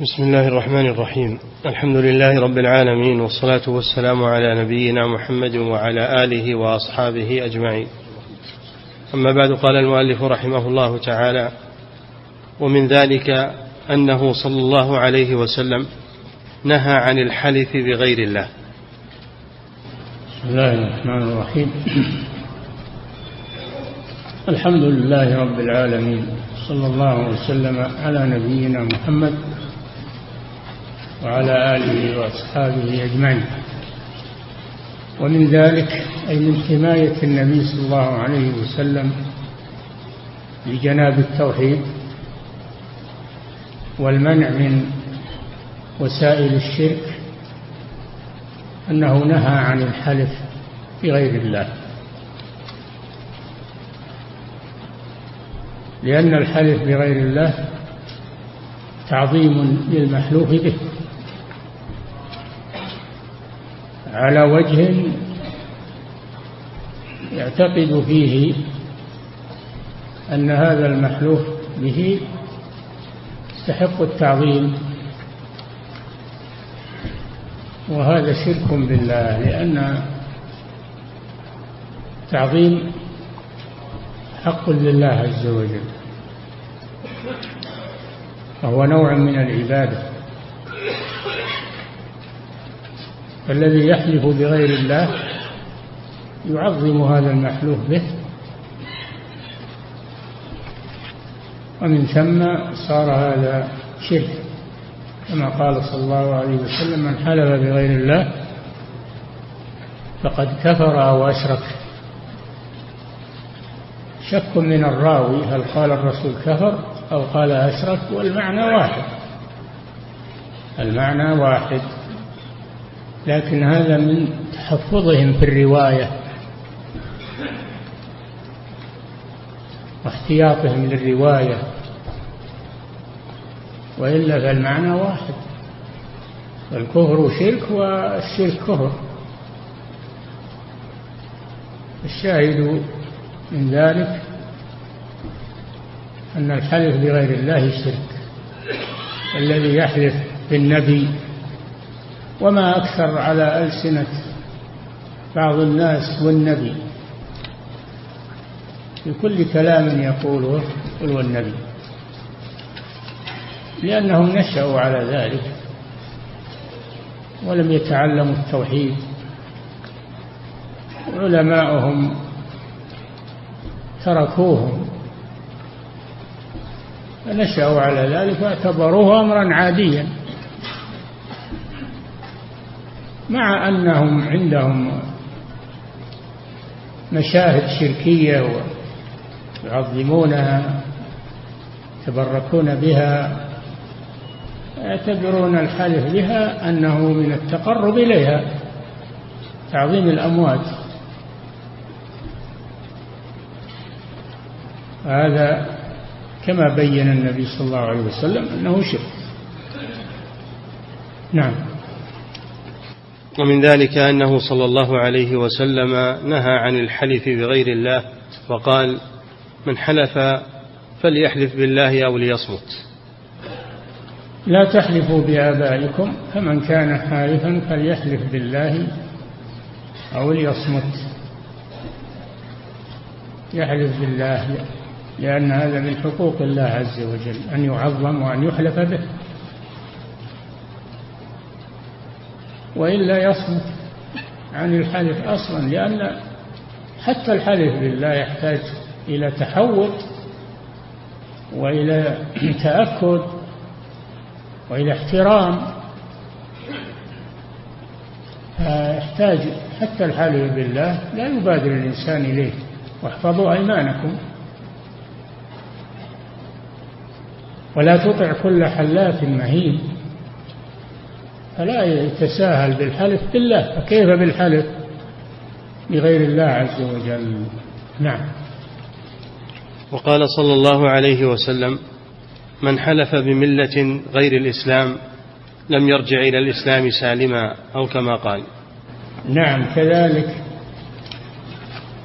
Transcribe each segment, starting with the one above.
بسم الله الرحمن الرحيم. الحمد لله رب العالمين والصلاة والسلام على نبينا محمد وعلى آله وأصحابه أجمعين. أما بعد قال المؤلف رحمه الله تعالى ومن ذلك أنه صلى الله عليه وسلم نهى عن الحلف بغير الله. بسم الله الرحمن الرحيم. الحمد لله رب العالمين صلى الله وسلم على نبينا محمد وعلى آله وأصحابه أجمعين. ومن ذلك أي من حماية النبي صلى الله عليه وسلم لجناب التوحيد والمنع من وسائل الشرك أنه نهى عن الحلف بغير الله. لأن الحلف بغير الله تعظيم للمحلوف به. على وجه يعتقد فيه أن هذا المحلوف به يستحق التعظيم وهذا شرك بالله لأن تعظيم حق لله عز وجل وهو نوع من العبادة. فالذي يحلف بغير الله يعظم هذا المحلوف به. ومن ثم صار هذا شرك كما قال صلى الله عليه وسلم من حلف بغير الله فقد كفر أو أشرك. شك من الراوي هل قال الرسول كفر أو قال أشرك والمعنى واحد. المعنى واحد. لكن هذا من تحفظهم في الرواية واحتياطهم للرواية. وإلا فالمعنى واحد. الكفر شرك والشرك كفر. الشاهد من ذلك أن الحلف بغير الله شرك. الذي يحلف بالنبي وما أكثر على ألسنة بعض الناس والنبي. في كل كلام يقوله قل والنبي. لأنهم نشأوا على ذلك ولم يتعلموا التوحيد. علماؤهم تركوهم فنشأوا على ذلك واعتبروه أمرا عاديا. مع أنهم عندهم مشاهد شركية ويعظمونها يتبركون بها يعتبرون الحلف بها أنه من التقرب إليها تعظيم الأموات. هذا كما بين النبي صلى الله عليه وسلم أنه شرك. نعم. ومن ذلك أنه صلى الله عليه وسلم نهى عن الحلف بغير الله وقال من حلف فليحلف بالله أو ليصمت. لا تحلفوا بآبائكم فمن كان حالفا فليحلف بالله أو ليصمت. يحلف بالله لأن هذا من حقوق الله عز وجل أن يعظم وأن يحلف به. وإلا يصمت عن الحلف أصلا لأن حتى الحلف بالله يحتاج إلى تحوط وإلى تأكد وإلى احترام. يحتاج حتى الحلف بالله لا يبادر الإنسان إليه. واحفظوا أيمانكم. ولا تطع كل حلاف مهين. فلا يتساهل بالحلف بالله فكيف بالحلف بغير الله عز وجل؟ نعم. وقال صلى الله عليه وسلم من حلف بملة غير الإسلام لم يرجع إلى الإسلام سالما أو كما قال. نعم كذلك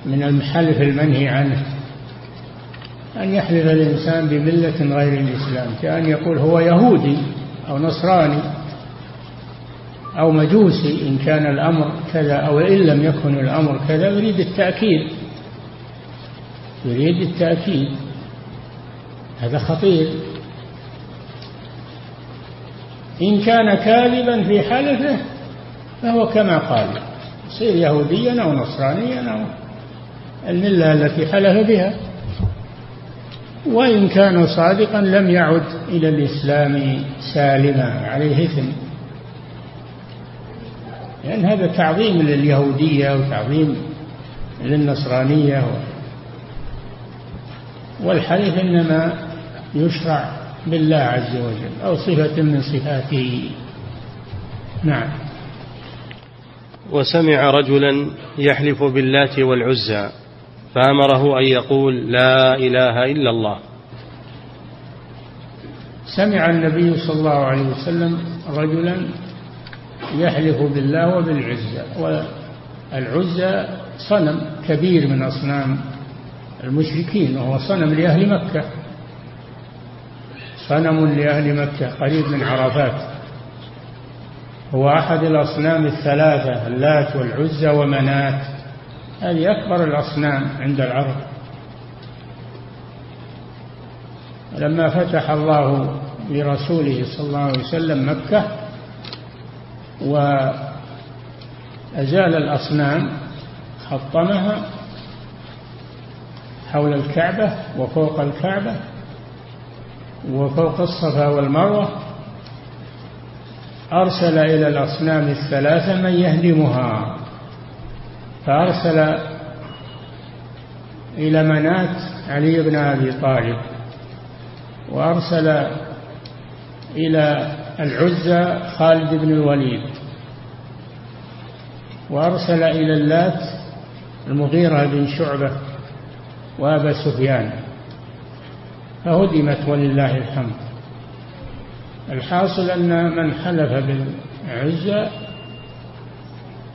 من الحلف المنهي عنه أن يحلف الإنسان بملة غير الإسلام كأن يقول هو يهودي أو نصراني أو مجوسي إن كان الأمر كذا أو إن لم يكن الأمر كذا يريد التأكيد. يريد التأكيد. هذا خطير. إن كان كاذبا في حلفه فهو كما قال يصير يهوديا أو نصرانيا أو الملة التي حلف بها. وإن كان صادقا لم يعد إلى الإسلام سالما عليه إثم. لأن هذا تعظيم لليهودية وتعظيم للنصرانية. والحلف إنما يشرع بالله عز وجل أو صفة من صفاته. نعم. وسمع رجلا يحلف باللات والعزى فأمره أن يقول لا إله إلا الله. سمع النبي صلى الله عليه وسلم رجلا يحلف بالله وبالعزى والعزى صنم كبير من أصنام المشركين وهو صنم لأهل مكة. صنم لأهل مكة قريب من عرفات. هو أحد الأصنام الثلاثة اللات والعزى ومنات. هذه أكبر الأصنام عند العرب. لما فتح الله لرسوله صلى الله عليه وسلم مكة وأزال الأصنام حطمها حول الكعبة وفوق الكعبة وفوق الصفا والمروة. أرسل إلى الأصنام الثلاثة من يهدمها. فأرسل إلى منات علي بن أبي طالب وأرسل إلى العزى خالد بن الوليد. وأرسل إلى اللات المغيرة بن شعبة وأبا سفيان. فهدمت ولله الحمد. الحاصل أن من حلف بالعزة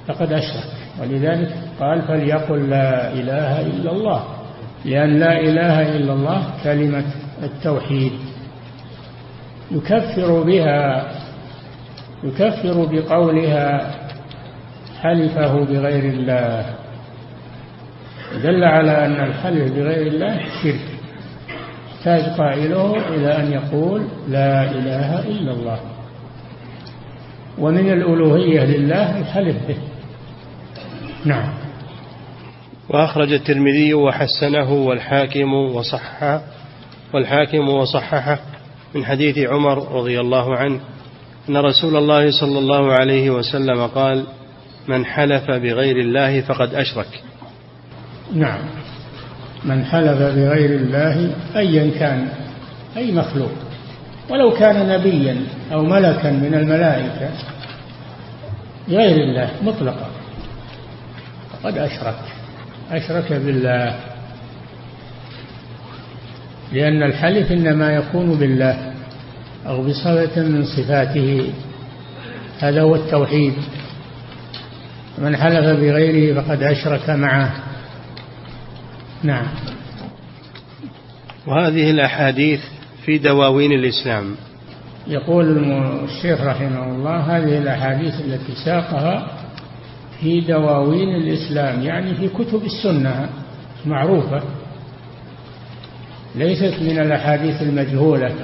فقد أشرك. ولذلك قال فليقل لا إله إلا الله. لأن لا إله إلا الله كلمة التوحيد. يكفر بها يكفر بقولها حلفه بغير الله. دل على أن الحلف بغير الله شرك. يحتاج قائله إلى أن يقول لا إله إلا الله. ومن الألوهية لله الحلف به. نعم. وأخرج الترمذي وحسنه والحاكم وصححه والحاكم وصححه. من حديث عمر رضي الله عنه أن رسول الله صلى الله عليه وسلم قال من حلف بغير الله فقد أشرك. نعم. من حلف بغير الله أيا كان أي مخلوق. ولو كان نبيا أو ملكا من الملائكة غير الله مطلقا. فقد أشرك. أشرك بالله. لأن الحلف إنما يكون بالله أو بصفة من صفاته. هذا هو التوحيد. من حلف بغيره فقد أشرك معه. نعم. وهذه الأحاديث في دواوين الإسلام. يقول الشيخ رحمه الله هذه الأحاديث التي ساقها في دواوين الإسلام يعني في كتب السنة معروفة. ليست من الأحاديث المجهولة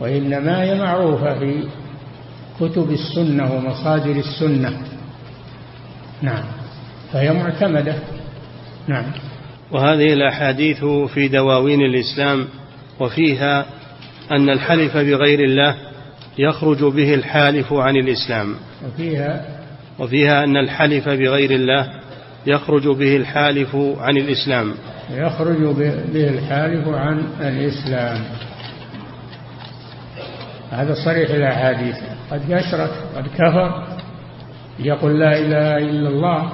وإنما هي معروفة في كتب السنة ومصادر السنة. نعم فهي معتمدة. نعم. وهذه الأحاديث في دواوين الإسلام وفيها أن الحلف بغير الله يخرج به الحالف عن الإسلام. وفيها وفيها أن الحلف بغير الله يخرج به الحالف عن الإسلام. يخرج به الحالف عن الإسلام. هذا صريح الأحاديث. قد يشرك قد كفر يقول لا إله إلا الله.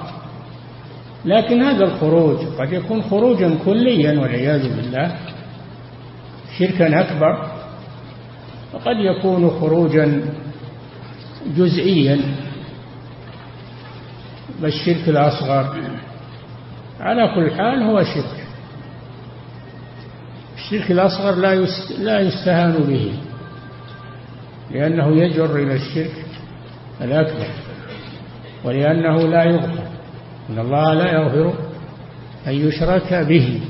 لكن هذا الخروج قد يكون خروجا كليا والعياذ بالله شركا أكبر وقد يكون خروجا جزئيا بالشرك الأصغر. على كل حال هو شرك. الشرك الأصغر لا لا يستهان به لأنه يجر إلى الشرك الأكبر ولأنه لا يغفر إن الله لا يغفر أن يشرك به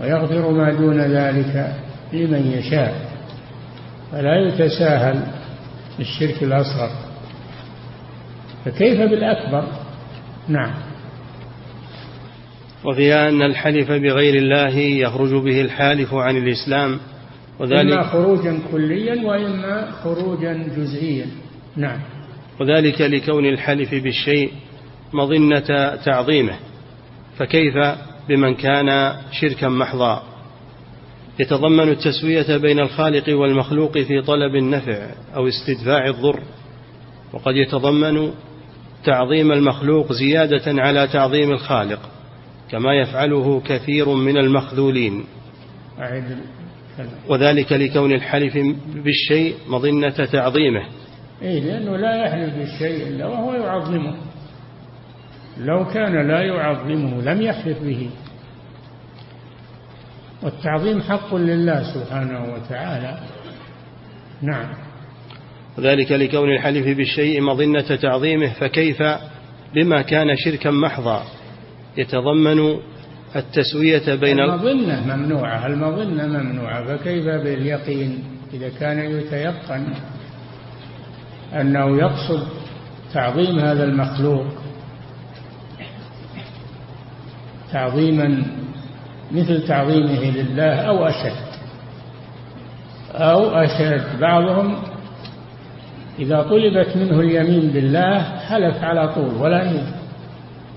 ويغفر ما دون ذلك لمن يشاء فلا يتساهل بالشرك الأصغر. فكيف بالأكبر؟ نعم. وفيها أن الحلف بغير الله يخرج به الحالف عن الإسلام وذلك إما خروجا كليا وإما خروجا جزئيا. نعم. وذلك لكون الحلف بالشيء مظنة تعظيمه فكيف بمن كان شركا محضا؟ يتضمن التسوية بين الخالق والمخلوق في طلب النفع أو استدفاع الضر وقد يتضمن تعظيم المخلوق زيادة على تعظيم الخالق. كما يفعله كثير من المخذولين. وذلك لكون الحلف بالشيء مظنة تعظيمه. إيه لأنه لا يحلف بالشيء إلا وهو يعظمه. لو كان لا يعظمه لم يحلف به. والتعظيم حق لله سبحانه وتعالى. نعم. وذلك لكون الحلف بالشيء مظنة تعظيمه فكيف بما كان شركا محضا؟ يتضمن التسوية بين المظنة ممنوعة المظنة ممنوعة فكيف باليقين؟ إذا كان يتيقن أنه يقصد تعظيم هذا المخلوق تعظيما مثل تعظيمه لله أو أشد. أو أشد. بعضهم إذا طلبت منه اليمين بالله حلف على طول ولا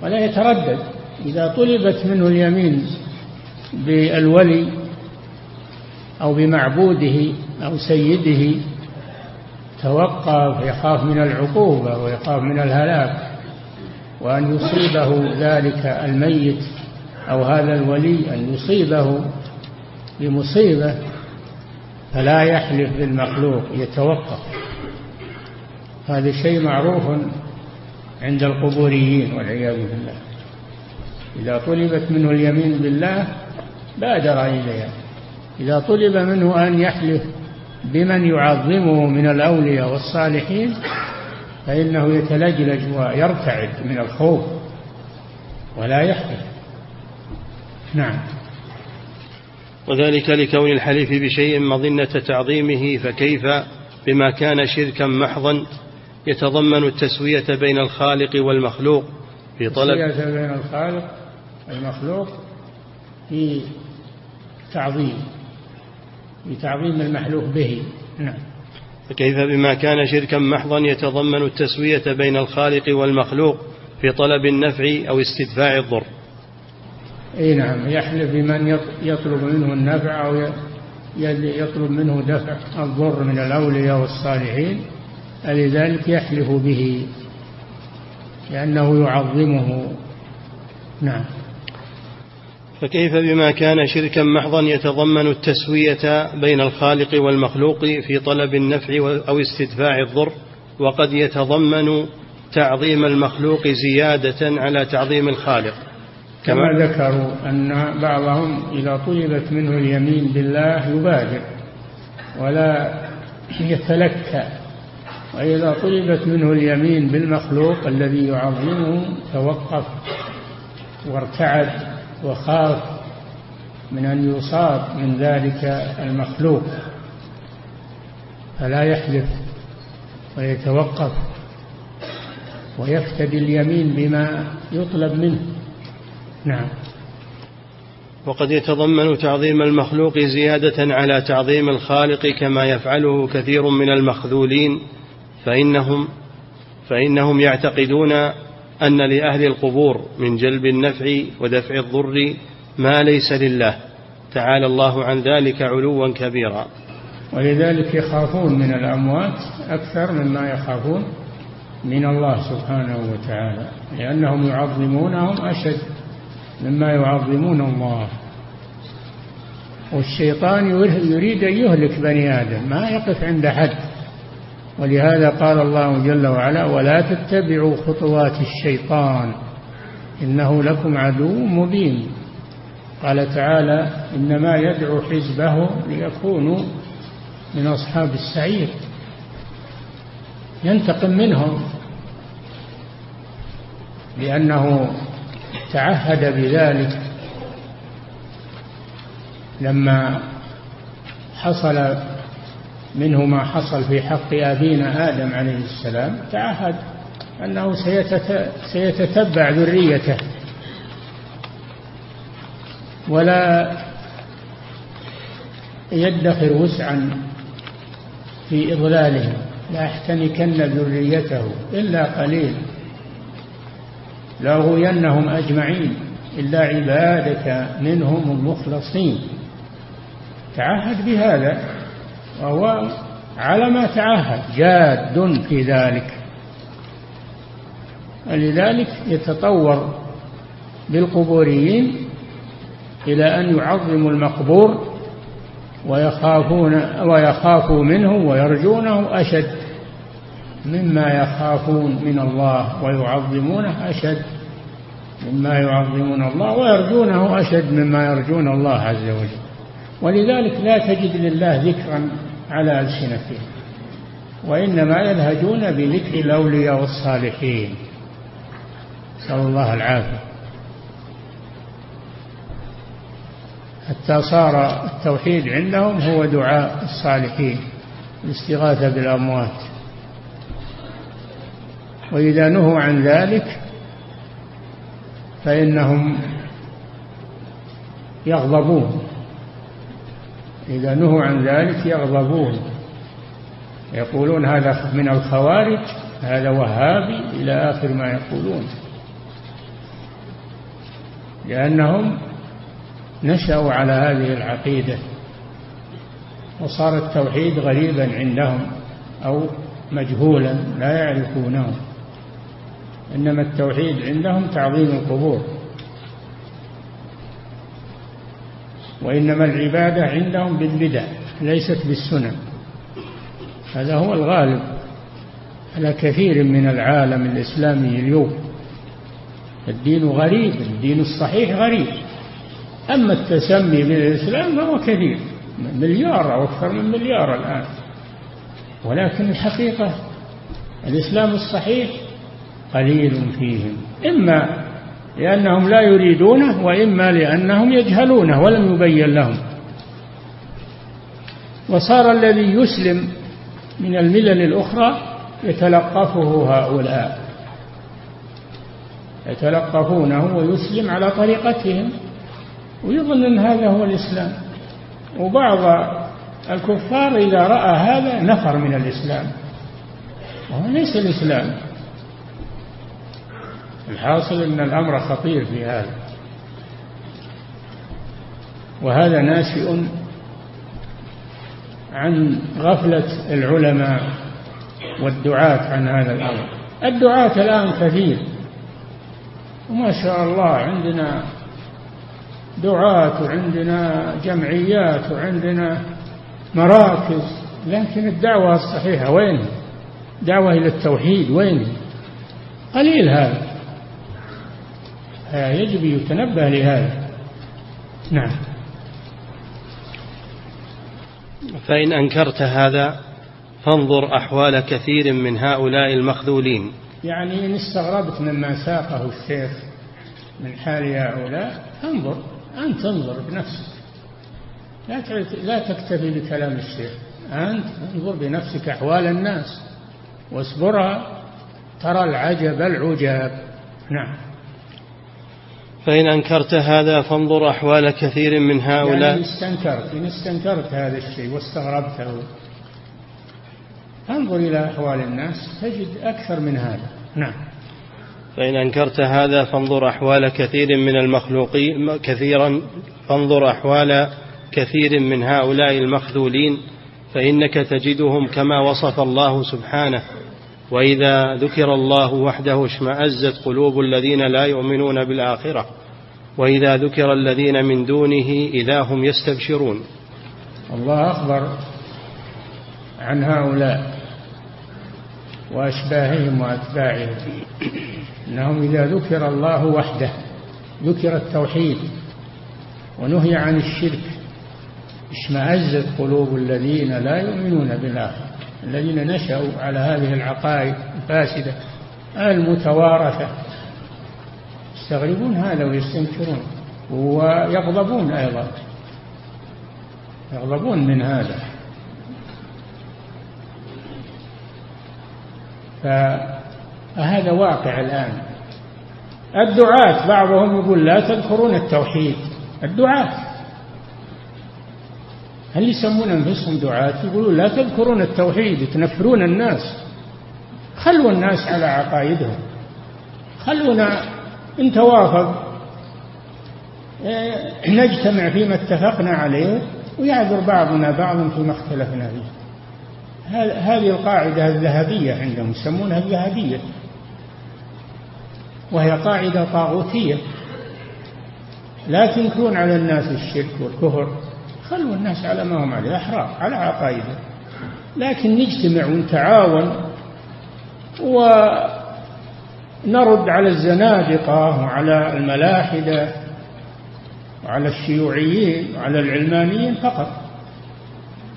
ولا يتردد. إذا طلبت منه اليمين بالولي أو بمعبوده أو سيده توقف يخاف من العقوبة ويخاف من الهلاك وأن يصيبه ذلك الميت أو هذا الولي أن يصيبه بمصيبة فلا يحلف بالمخلوق يتوقف. هذا شيء معروف عند القبوريين والعياذ بالله. إذا طلبت منه اليمين بالله بادر إليها. إذا طلب منه أن يحلف بمن يعظمه من الأولياء والصالحين فإنه يتلجلج ويرتعد من الخوف ولا يحلف. نعم. وذلك لكون الحليف بشيء مظنة تعظيمه فكيف بما كان شركا محضا يتضمن التسوية بين الخالق والمخلوق في طلب التسوية بين الخالق والمخلوق في تعظيم في تعظيم المحلوف به. نعم. فكيف بما كان شركا محضا يتضمن التسوية بين الخالق والمخلوق في طلب النفع أو استدفاع الضر؟ إي نعم يحلف بمن يطلب منه النفع أو يطلب منه دفع الضر من الأولياء والصالحين فلذلك يحلف به لأنه يعظمه. نعم. فكيف بما كان شركا محضا يتضمن التسوية بين الخالق والمخلوق في طلب النفع أو استدفاع الضر؟ وقد يتضمن تعظيم المخلوق زيادة على تعظيم الخالق. كما ذكروا أن بعضهم إذا طلبت منه اليمين بالله يبادر ولا يتلكى وإذا طلبت منه اليمين بالمخلوق الذي يعظمه توقف وارتعد وخاف من أن يصاب من ذلك المخلوق فلا يحلف ويتوقف ويفتدي اليمين بما يطلب منه. نعم. وقد يتضمن تعظيم المخلوق زيادة على تعظيم الخالق كما يفعله كثير من المخذولين فإنهم فإنهم يعتقدون أن لأهل القبور من جلب النفع ودفع الضر ما ليس لله. تعالى الله عن ذلك علوا كبيرا. ولذلك يخافون من الأموات أكثر مما يخافون من الله سبحانه وتعالى لأنهم يعظمونهم أشد مما يعظمون الله. والشيطان يريد أن يهلك بني آدم ما يقف عند حد. ولهذا قال الله جل وعلا ولا تتبعوا خطوات الشيطان إنه لكم عدو مبين. قال تعالى إنما يدعو حزبه ليكونوا من أصحاب السعير. ينتقم منهم لأنه تعهد بذلك لما حصل منه ما حصل في حق أبينا آدم عليه السلام تعهد أنه سيتتبع ذريته. ولا يدخر وسعا في إضلالهم لا يحتنكن ذريته إلا قليل. لأغوينهم أجمعين إلا عبادك منهم المخلصين. تعهد بهذا. وهو على ما تعهد. جاد في ذلك. ولذلك يتطور بالقبوريين إلى أن يعظموا المقبور ويخافون ويخافوا منه ويرجونه أشد مما يخافون من الله ويعظمونه أشد مما يعظمون الله ويرجونه أشد مما يرجون الله عز وجل. ولذلك لا تجد لله ذكرا على ألسنتهم. وإنما يلهجون بذكر الأولياء والصالحين. نسأل الله العافية. حتى صار التوحيد عندهم هو دعاء الصالحين الاستغاثة بالأموات. وإذا نهوا عن ذلك فإنهم يغضبون. إذا نهوا عن ذلك يغضبون. يقولون هذا من الخوارج هذا وهابي إلى آخر ما يقولون. لأنهم نشأوا على هذه العقيدة وصار التوحيد غريبا عندهم أو مجهولا لا يعرفونه. إنما التوحيد عندهم تعظيم القبور. وإنما العبادة عندهم بالبدع ليست بالسنن. هذا هو الغالب على كثير من العالم الإسلامي اليوم. الدين غريب الدين الصحيح غريب. أما التسمي بالإسلام فهو كثير مليار أو أكثر من مليار الآن. ولكن الحقيقة الإسلام الصحيح قليل فيهم. إما لأنهم لا يريدونه وإما لأنهم يجهلونه ولم يبين لهم. وصار الذي يسلم من الملل الأخرى يتلقفه هؤلاء. يتلقفونه ويسلم على طريقتهم. ويظن أن هذا هو الإسلام. وبعض الكفار إذا رأى هذا نفر من الإسلام. وهو ليس الإسلام. الحاصل أن الأمر خطير في هذا. وهذا ناشئ عن غفلة العلماء والدعاة عن هذا الأمر. الدعاة الآن كثير. وما شاء الله عندنا دعاة وعندنا جمعيات وعندنا مراكز لكن الدعوة الصحيحة وين؟ دعوة إلى التوحيد وين؟ قليل هذا. يجب يتنبه لهذا. نعم. فإن أنكرت هذا فانظر أحوال كثير من هؤلاء المخذولين. يعني إن استغربت مما ساقه الشيخ من حال هؤلاء انظر أنت انظر بنفسك. لا لا تكتفي بكلام الشيخ. أنت انظر بنفسك أحوال الناس. واصبرها ترى العجب العجاب. نعم. فإن أنكرت هذا فانظر أحوال كثير من هؤلاء. يعني إن استنكرت إن استنكرت هذا الشيء واستغربته انظر إلى أحوال الناس تجد أكثر من هذا. نعم. فإن أنكرت هذا فانظر أحوال كثير من المخلوقين كثيرا فانظر أحوال كثير من هؤلاء المخذولين فإنك تجدهم كما وصف الله سبحانه. وإذا ذكر الله وحده اشمأزت قلوب الذين لا يؤمنون بالآخرة وإذا ذكر الذين من دونه إذا هم يستبشرون. الله أخبر عن هؤلاء وأشباههم وأتباعهم أنهم إذا ذكر الله وحده ذكر التوحيد ونهي عن الشرك اشمأزت قلوب الذين لا يؤمنون بالآخرة. الذين نشأوا على هذه العقائد الفاسدة المتوارثة. يستغربون هذا ويستنكرون ويغضبون أيضا. يغضبون من هذا. فهذا واقع الآن. الدعاة بعضهم يقول لا تذكرون التوحيد. الدعاة. هل يسمون أنفسهم دعاة؟ يقولون لا تذكرون التوحيد تنفرون الناس. خلوا الناس على عقائدهم. خلونا إن توافق آه، نجتمع فيما اتفقنا عليه ويعذر بعضنا بعضا فيما اختلفنا فيه. هذه القاعدة الذهبية عندهم يسمونها الذهبية. وهي قاعدة طاغوتية. لا تنكرون على الناس الشرك والكفر. خلوا الناس على ما هم عليه أحرار على عقائده. لكن نجتمع ونتعاون ونرد على الزنادقة وعلى الملاحدة وعلى الشيوعيين وعلى العلمانيين فقط.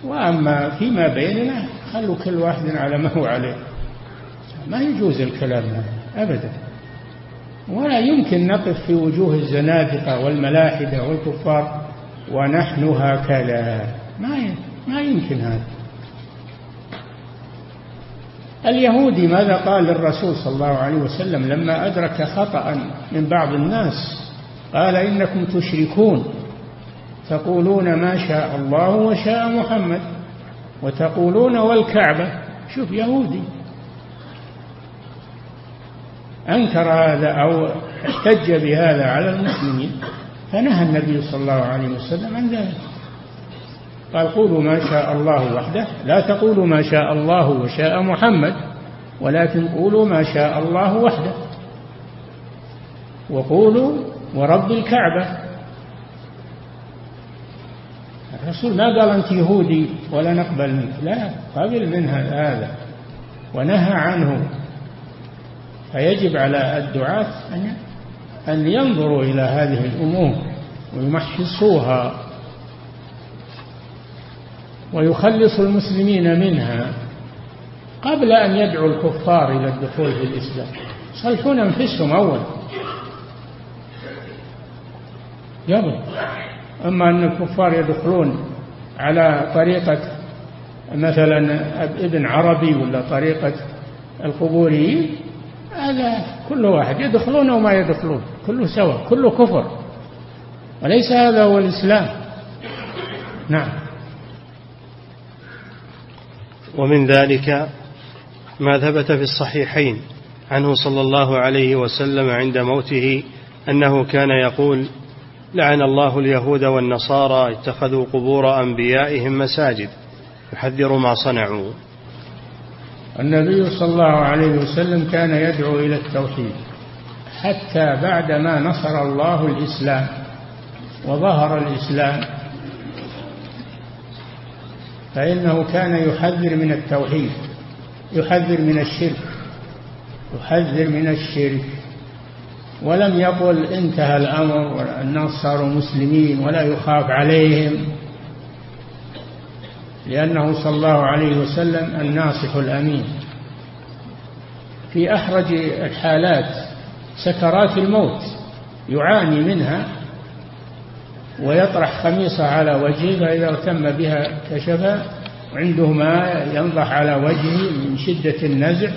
وأما فيما بيننا خلوا كل واحد على ما هو عليه. ما يجوز الكلام هذا أبدا. ولا يمكن نقف في وجوه الزنادقة والملاحدة والكفار ونحن هكذا. ما ما يمكن هذا. اليهودي ماذا قال للرسول صلى الله عليه وسلم لما أدرك خطأ من بعض الناس؟ قال إنكم تشركون. تقولون ما شاء الله وشاء محمد. وتقولون والكعبة. شوف يهودي. أنكر هذا أو احتج بهذا على المسلمين. فنهى النبي صلى الله عليه وسلم عن ذلك. قال قولوا ما شاء الله وحده لا تقولوا ما شاء الله وشاء محمد ولكن قولوا ما شاء الله وحده. وقولوا ورب الكعبة. الرسول ما قال أنت يهودي ولا نقبل منك. لا قبل منها هذا. ونهى عنه. فيجب على الدعاة أن أن ينظروا إلى هذه الأمور ويمحصوها ويخلصوا المسلمين منها قبل أن يدعوا الكفار إلى الدخول في الإسلام. يصلحون أنفسهم أول. قبل أما أن الكفار يدخلون على طريقة مثلا ابن عربي ولا طريقة القبوريين هذا كل واحد يدخلون وما يدخلون كله سواء كله كفر. وليس هذا هو الإسلام. نعم. ومن ذلك ما ثبت في الصحيحين عنه صلى الله عليه وسلم عند موته أنه كان يقول لعن الله اليهود والنصارى اتخذوا قبور أنبيائهم مساجد يحذر ما صنعوا. النبي صلى الله عليه وسلم كان يدعو إلى التوحيد حتى بعدما نصر الله الإسلام وظهر الإسلام فإنه كان يحذر من التوحيد يحذر من الشرك يحذر من الشرك. ولم يقل انتهى الأمر صاروا مسلمين ولا يخاف عليهم. لأنه صلى الله عليه وسلم الناصح الأمين. في أحرج الحالات سكرات الموت يعاني منها ويطرح خميصة على وجهه فإذا اغتم بها كشفها وعنده ماء ينضح على وجهه من شدة النزع.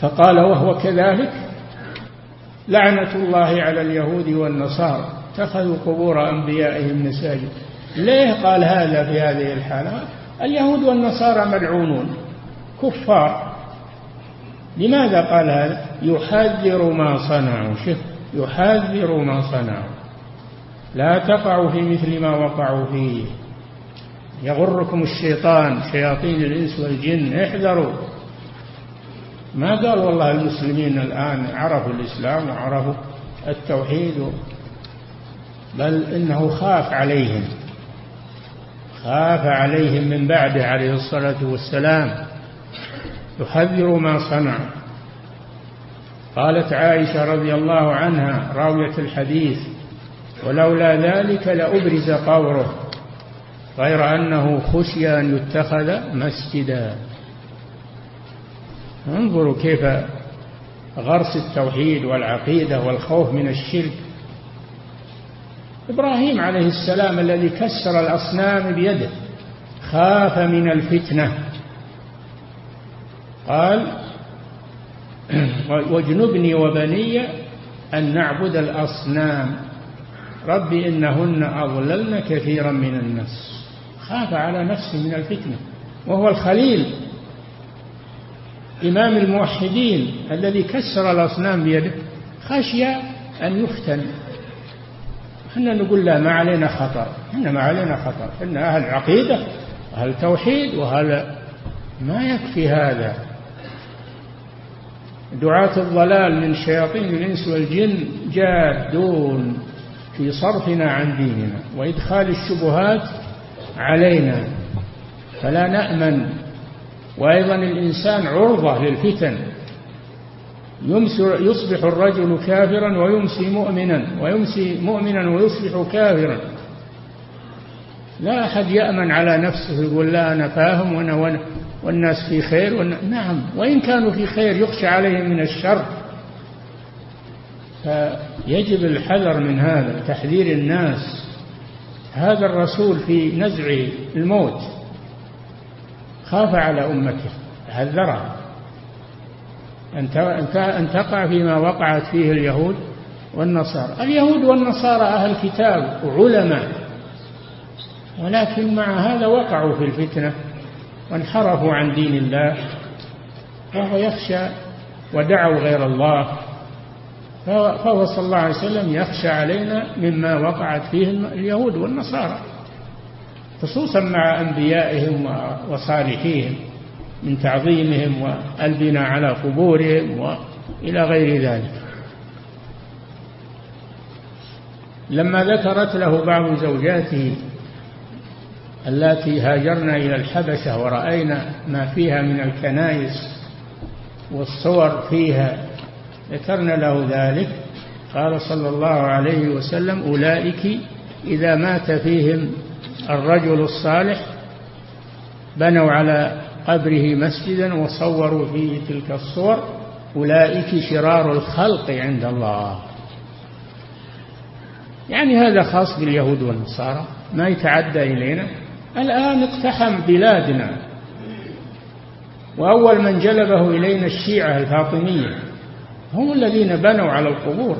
فقال وهو كذلك لعنة الله على اليهود والنصارى. اتخذوا قبور أنبيائهم مساجد. ليه قال هذا في هذه الحالة؟ اليهود والنصارى ملعونون كفار. لماذا قال هذا؟ يحذر ما صنعوا شوف يحذر ما صنعوا. لا تقعوا في مثل ما وقعوا فيه. يغركم الشيطان شياطين الإنس والجن احذروا. ما قال والله المسلمين الآن عرفوا الإسلام وعرفوا التوحيد بل إنه خاف عليهم. خاف عليهم من بعده عليه الصلاة والسلام. يحذر ما صنع. قالت عائشة رضي الله عنها راوية الحديث ولولا ذلك لأبرز قبره غير أنه خشي أن يتخذ مسجدا. انظروا كيف غرس التوحيد والعقيدة والخوف من الشرك. إبراهيم عليه السلام الذي كسر الأصنام بيده خاف من الفتنة. قال واجنبني وبني أن نعبد الأصنام. رب إنهن أضللن كثيرا من الناس. خاف على نفسه من الفتنة وهو الخليل. إمام الموحدين الذي كسر الأصنام بيده خشي أن يفتن. إحنا نقول لا ما علينا خطر إحنا ما علينا خطر إحنا أهل عقيدة أهل توحيد وهل ما يكفي هذا. دعاة الضلال من شياطين الإنس والجن جادون في صرفنا عن ديننا وإدخال الشبهات علينا. فلا نأمن. وأيضا الإنسان عرضة للفتن. يصبح الرجل كافرا ويمسي مؤمنا ويمسي مؤمنا ويصبح كافرا. لا أحد يأمن على نفسه يقول لا أنا فاهم وأنا والناس في خير نعم وإن كانوا في خير يخشى عليهم من الشر. فيجب الحذر من هذا تحذير الناس. هذا الرسول في نزع الموت خاف على أمته حذرها. أن تقع فيما وقعت فيه اليهود والنصارى. اليهود والنصارى أهل كتاب وعلماء ولكن مع هذا وقعوا في الفتنة وانحرفوا عن دين الله فهو يخشى ودعوا غير الله فهو صلى الله عليه وسلم يخشى علينا مما وقعت فيه اليهود والنصارى خصوصا مع أنبيائهم وصالحيهم. من تعظيمهم والبناء على قبورهم وإلى غير ذلك. لما ذكرت له بعض زوجاته اللاتي هاجرنا إلى الحبشة ورأينا ما فيها من الكنائس والصور فيها ذكرنا له ذلك. قال صلى الله عليه وسلم أولئك إذا مات فيهم الرجل الصالح بنوا على قبره مسجدا وصوروا فيه تلك الصور. أولئك شرار الخلق عند الله. يعني هذا خاص باليهود والنصارى. ما يتعدى إلينا. الآن اقتحم بلادنا. وأول من جلبه إلينا الشيعة الفاطمية. هم الذين بنوا على القبور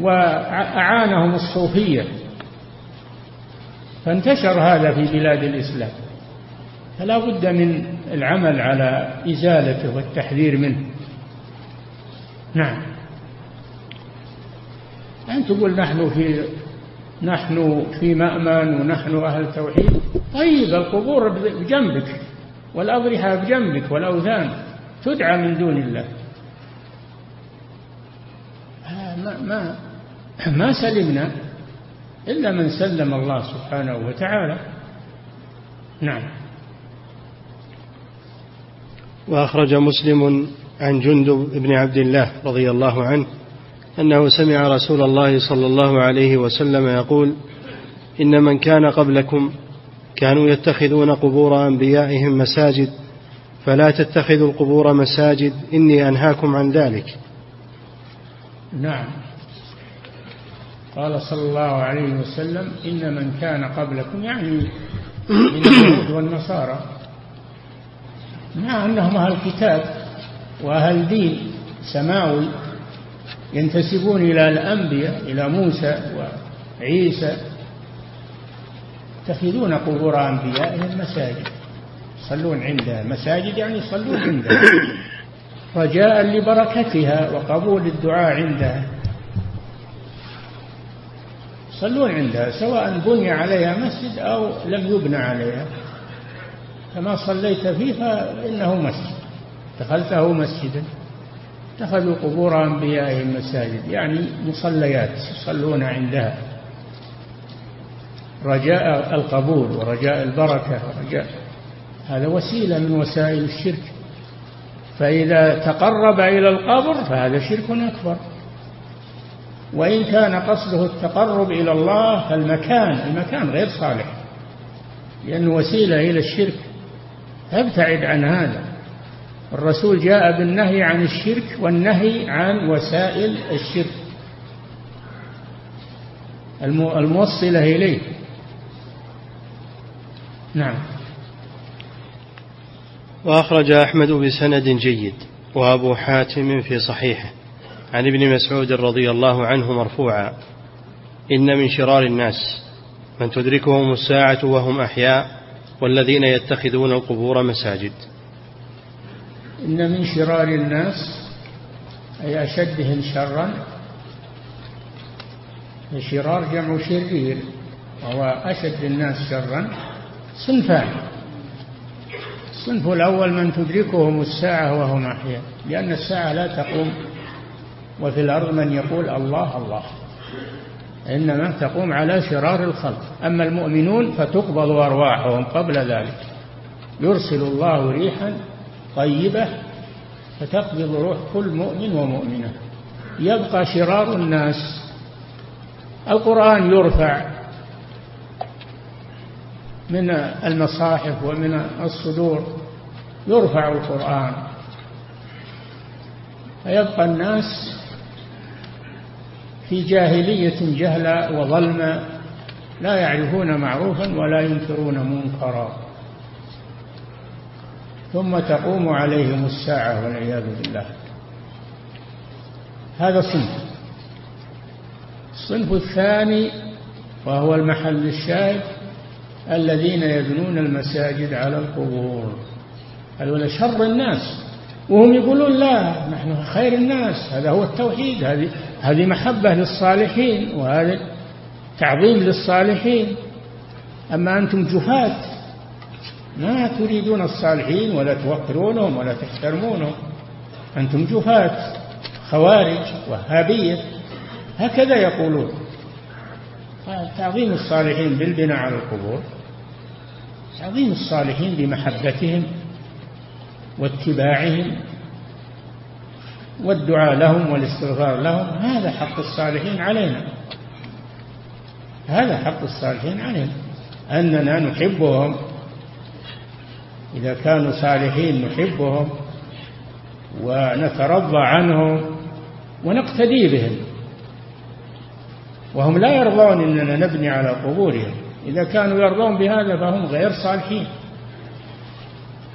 وأعانهم الصوفية. فانتشر هذا في بلاد الإسلام. فلا بد من العمل على إزالته والتحذير منه. نعم. أن تقول نحن في نحن في مأمن ونحن أهل توحيد. طيب القبور بجنبك والأضرحة بجنبك والأوثان تدعى من دون الله. ما, ما, ما سلمنا إلا من سلم الله سبحانه وتعالى. نعم. وأخرج مسلم عن جندب بن عبد الله رضي الله عنه أنه سمع رسول الله صلى الله عليه وسلم يقول إن من كان قبلكم كانوا يتخذون قبور أنبيائهم مساجد فلا تتخذوا القبور مساجد إني أنهاكم عن ذلك. نعم. قال صلى الله عليه وسلم إن من كان قبلكم يعني من اليهود والنصارى. مع أنهم أهل كتاب وأهل دين سماوي ينتسبون إلى الأنبياء إلى موسى وعيسى يتخذون قبور أنبيائهم مساجد. يصلون عندها مساجد يعني يصلون عندها رجاء لبركتها وقبول الدعاء عندها. يصلون عندها سواء بني عليها مسجد أو لم يبنى عليها. كما صليت فيه فإنه مسجد. دخلته مسجدا. اتخذوا قبور أنبيائهم مساجد يعني مصليات يصلون عندها. رجاء القبول ورجاء البركة ورجاء. هذا وسيلة من وسائل الشرك. فإذا تقرب إلى القبر فهذا شرك أكبر. وإن كان قصده التقرب إلى الله فالمكان المكان غير صالح. لأنه وسيلة إلى الشرك فابتعد عن هذا. الرسول جاء بالنهي عن الشرك والنهي عن وسائل الشرك. الموصلة إليه. نعم. وأخرج أحمد بسند جيد وأبو حاتم في صحيحه. عن ابن مسعود رضي الله عنه مرفوعا. إن من شرار الناس من تدركهم الساعة وهم أحياء والذين يتخذون القبور مساجد. إن من شرار الناس أي أشدهم شرا الشرار جمع شرير وهو أشد الناس شرا صنفان. الصنف الأول من تدركهم الساعة وهم أحياء لأن الساعة لا تقوم وفي الأرض من يقول الله الله. إنما تقوم على شرار الخلق. أما المؤمنون فتقبض أرواحهم قبل ذلك. يرسل الله ريحا طيبة فتقبض روح كل مؤمن ومؤمنة. يبقى شرار الناس. القرآن يرفع من المصاحف ومن الصدور. يرفع القرآن. فيبقى الناس في جاهلية جهلا وظلما لا يعرفون معروفا ولا ينكرون منكرا. ثم تقوم عليهم الساعة والعياذ بالله. هذا صنف. الصنف الثاني وهو المحل الشاهد الذين يبنون المساجد على القبور. هذول شر الناس. وهم يقولون لا نحن خير الناس هذا هو التوحيد هذه هذه محبة للصالحين وهذا تعظيم للصالحين. أما أنتم جفاة ما تريدون الصالحين ولا توقرونهم ولا تحترمونهم. أنتم جفاة خوارج وهابية هكذا يقولون. تعظيم الصالحين بالبناء على القبور تعظيم الصالحين بمحبتهم واتباعهم. والدعاء لهم والاستغفار لهم هذا حق الصالحين علينا. هذا حق الصالحين علينا. أننا نحبهم. إذا كانوا صالحين نحبهم ونترضى عنهم ونقتدي بهم. وهم لا يرضون إننا نبني على قبورهم. إذا كانوا يرضون بهذا فهم غير صالحين.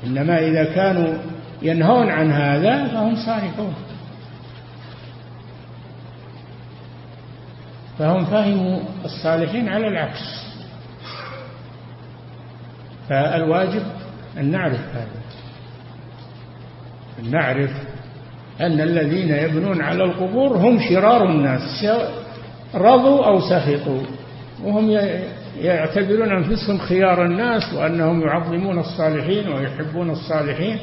إنما إذا كانوا ينهون عن هذا فهم صالحون فهم فهموا الصالحين على العكس. فالواجب أن نعرف هذا. أن نعرف أن الذين يبنون على القبور هم شرار الناس. رضوا أو سخطوا. وهم يعتبرون أنفسهم خيار الناس وأنهم يعظمون الصالحين ويحبون الصالحين.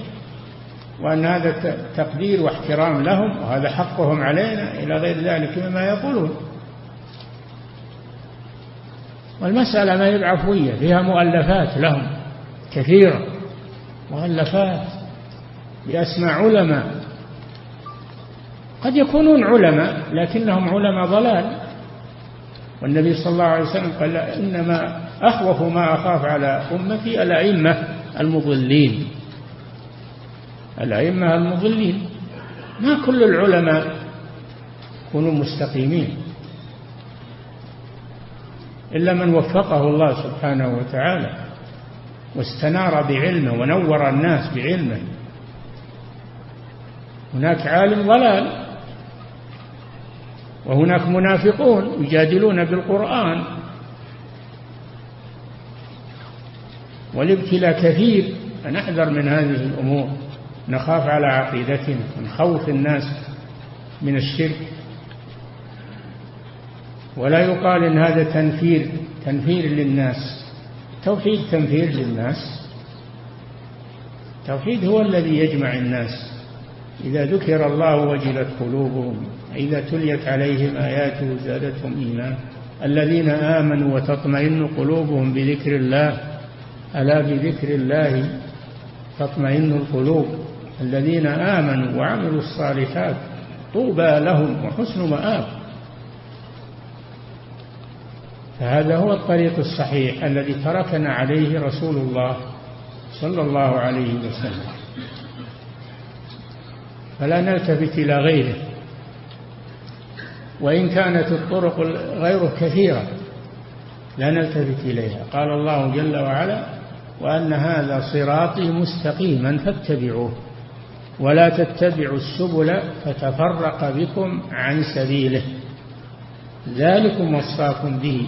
وأن هذا تقدير واحترام لهم وهذا حقهم علينا إلى غير ذلك مما يقولون. والمسألة ما هي بعفوية فيها مؤلفات لهم كثيرة. مؤلفات بأسماء علماء. قد يكونون علماء لكنهم علماء ضلال. والنبي صلى الله عليه وسلم قال إنما أخوف ما أخاف على أمتي الأئمة المضلين. الأئمة المضلين. ما كل العلماء يكونوا مستقيمين. إلا من وفقه الله سبحانه وتعالى واستنار بعلمه ونور الناس بعلمه. هناك عالم ضلال وهناك منافقون يجادلون بالقرآن والابتلاء كثير. فنحذر من هذه الأمور. نخاف على عقيدتنا ونخوف الناس من الشرك. ولا يقال إن هذا تنفير تنفير للناس. توحيد تنفير للناس. التوحيد هو الذي يجمع الناس. إذا ذكر الله وجلت قلوبهم إذا تليت عليهم آياته زادتهم إيمان الذين آمنوا وتطمئن قلوبهم بذكر الله ألا بذكر الله تطمئن القلوب. الذين آمنوا وعملوا الصالحات طوبى لهم وحسن مآب. فهذا هو الطريق الصحيح الذي تركنا عليه رسول الله صلى الله عليه وسلم. فلا نلتفت إلى غيره. وإن كانت الطرق غيره كثيرة لا نلتفت إليها. قال الله جل وعلا وأن هذا صراطي مستقيما فاتبعوه ولا تتبعوا السبل فتفرق بكم عن سبيله. ذلكم وصاكم به.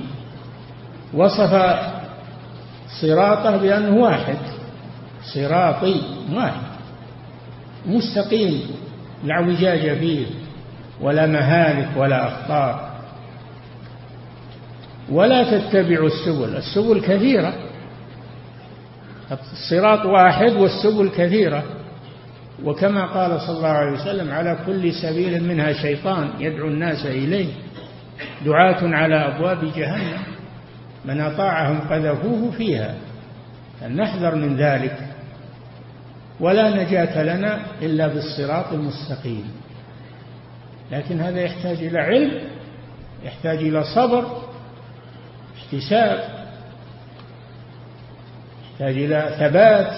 وصف صراطه بأنه واحد. صراطي واحد. مستقيم لا اعوجاج فيه ولا مهالك ولا أخطار. ولا تتبعوا السبل. السبل كثيرة. الصراط واحد والسبل كثيرة. وكما قال صلى الله عليه وسلم على كل سبيل منها شيطان يدعو الناس إليه. دعاة على أبواب جهنم. من أطاعهم قذفوه فيها. فلنحذر من ذلك؟ ولا نجاة لنا إلا بالصراط المستقيم. لكن هذا يحتاج إلى علم يحتاج إلى صبر احتساب يحتاج إلى ثبات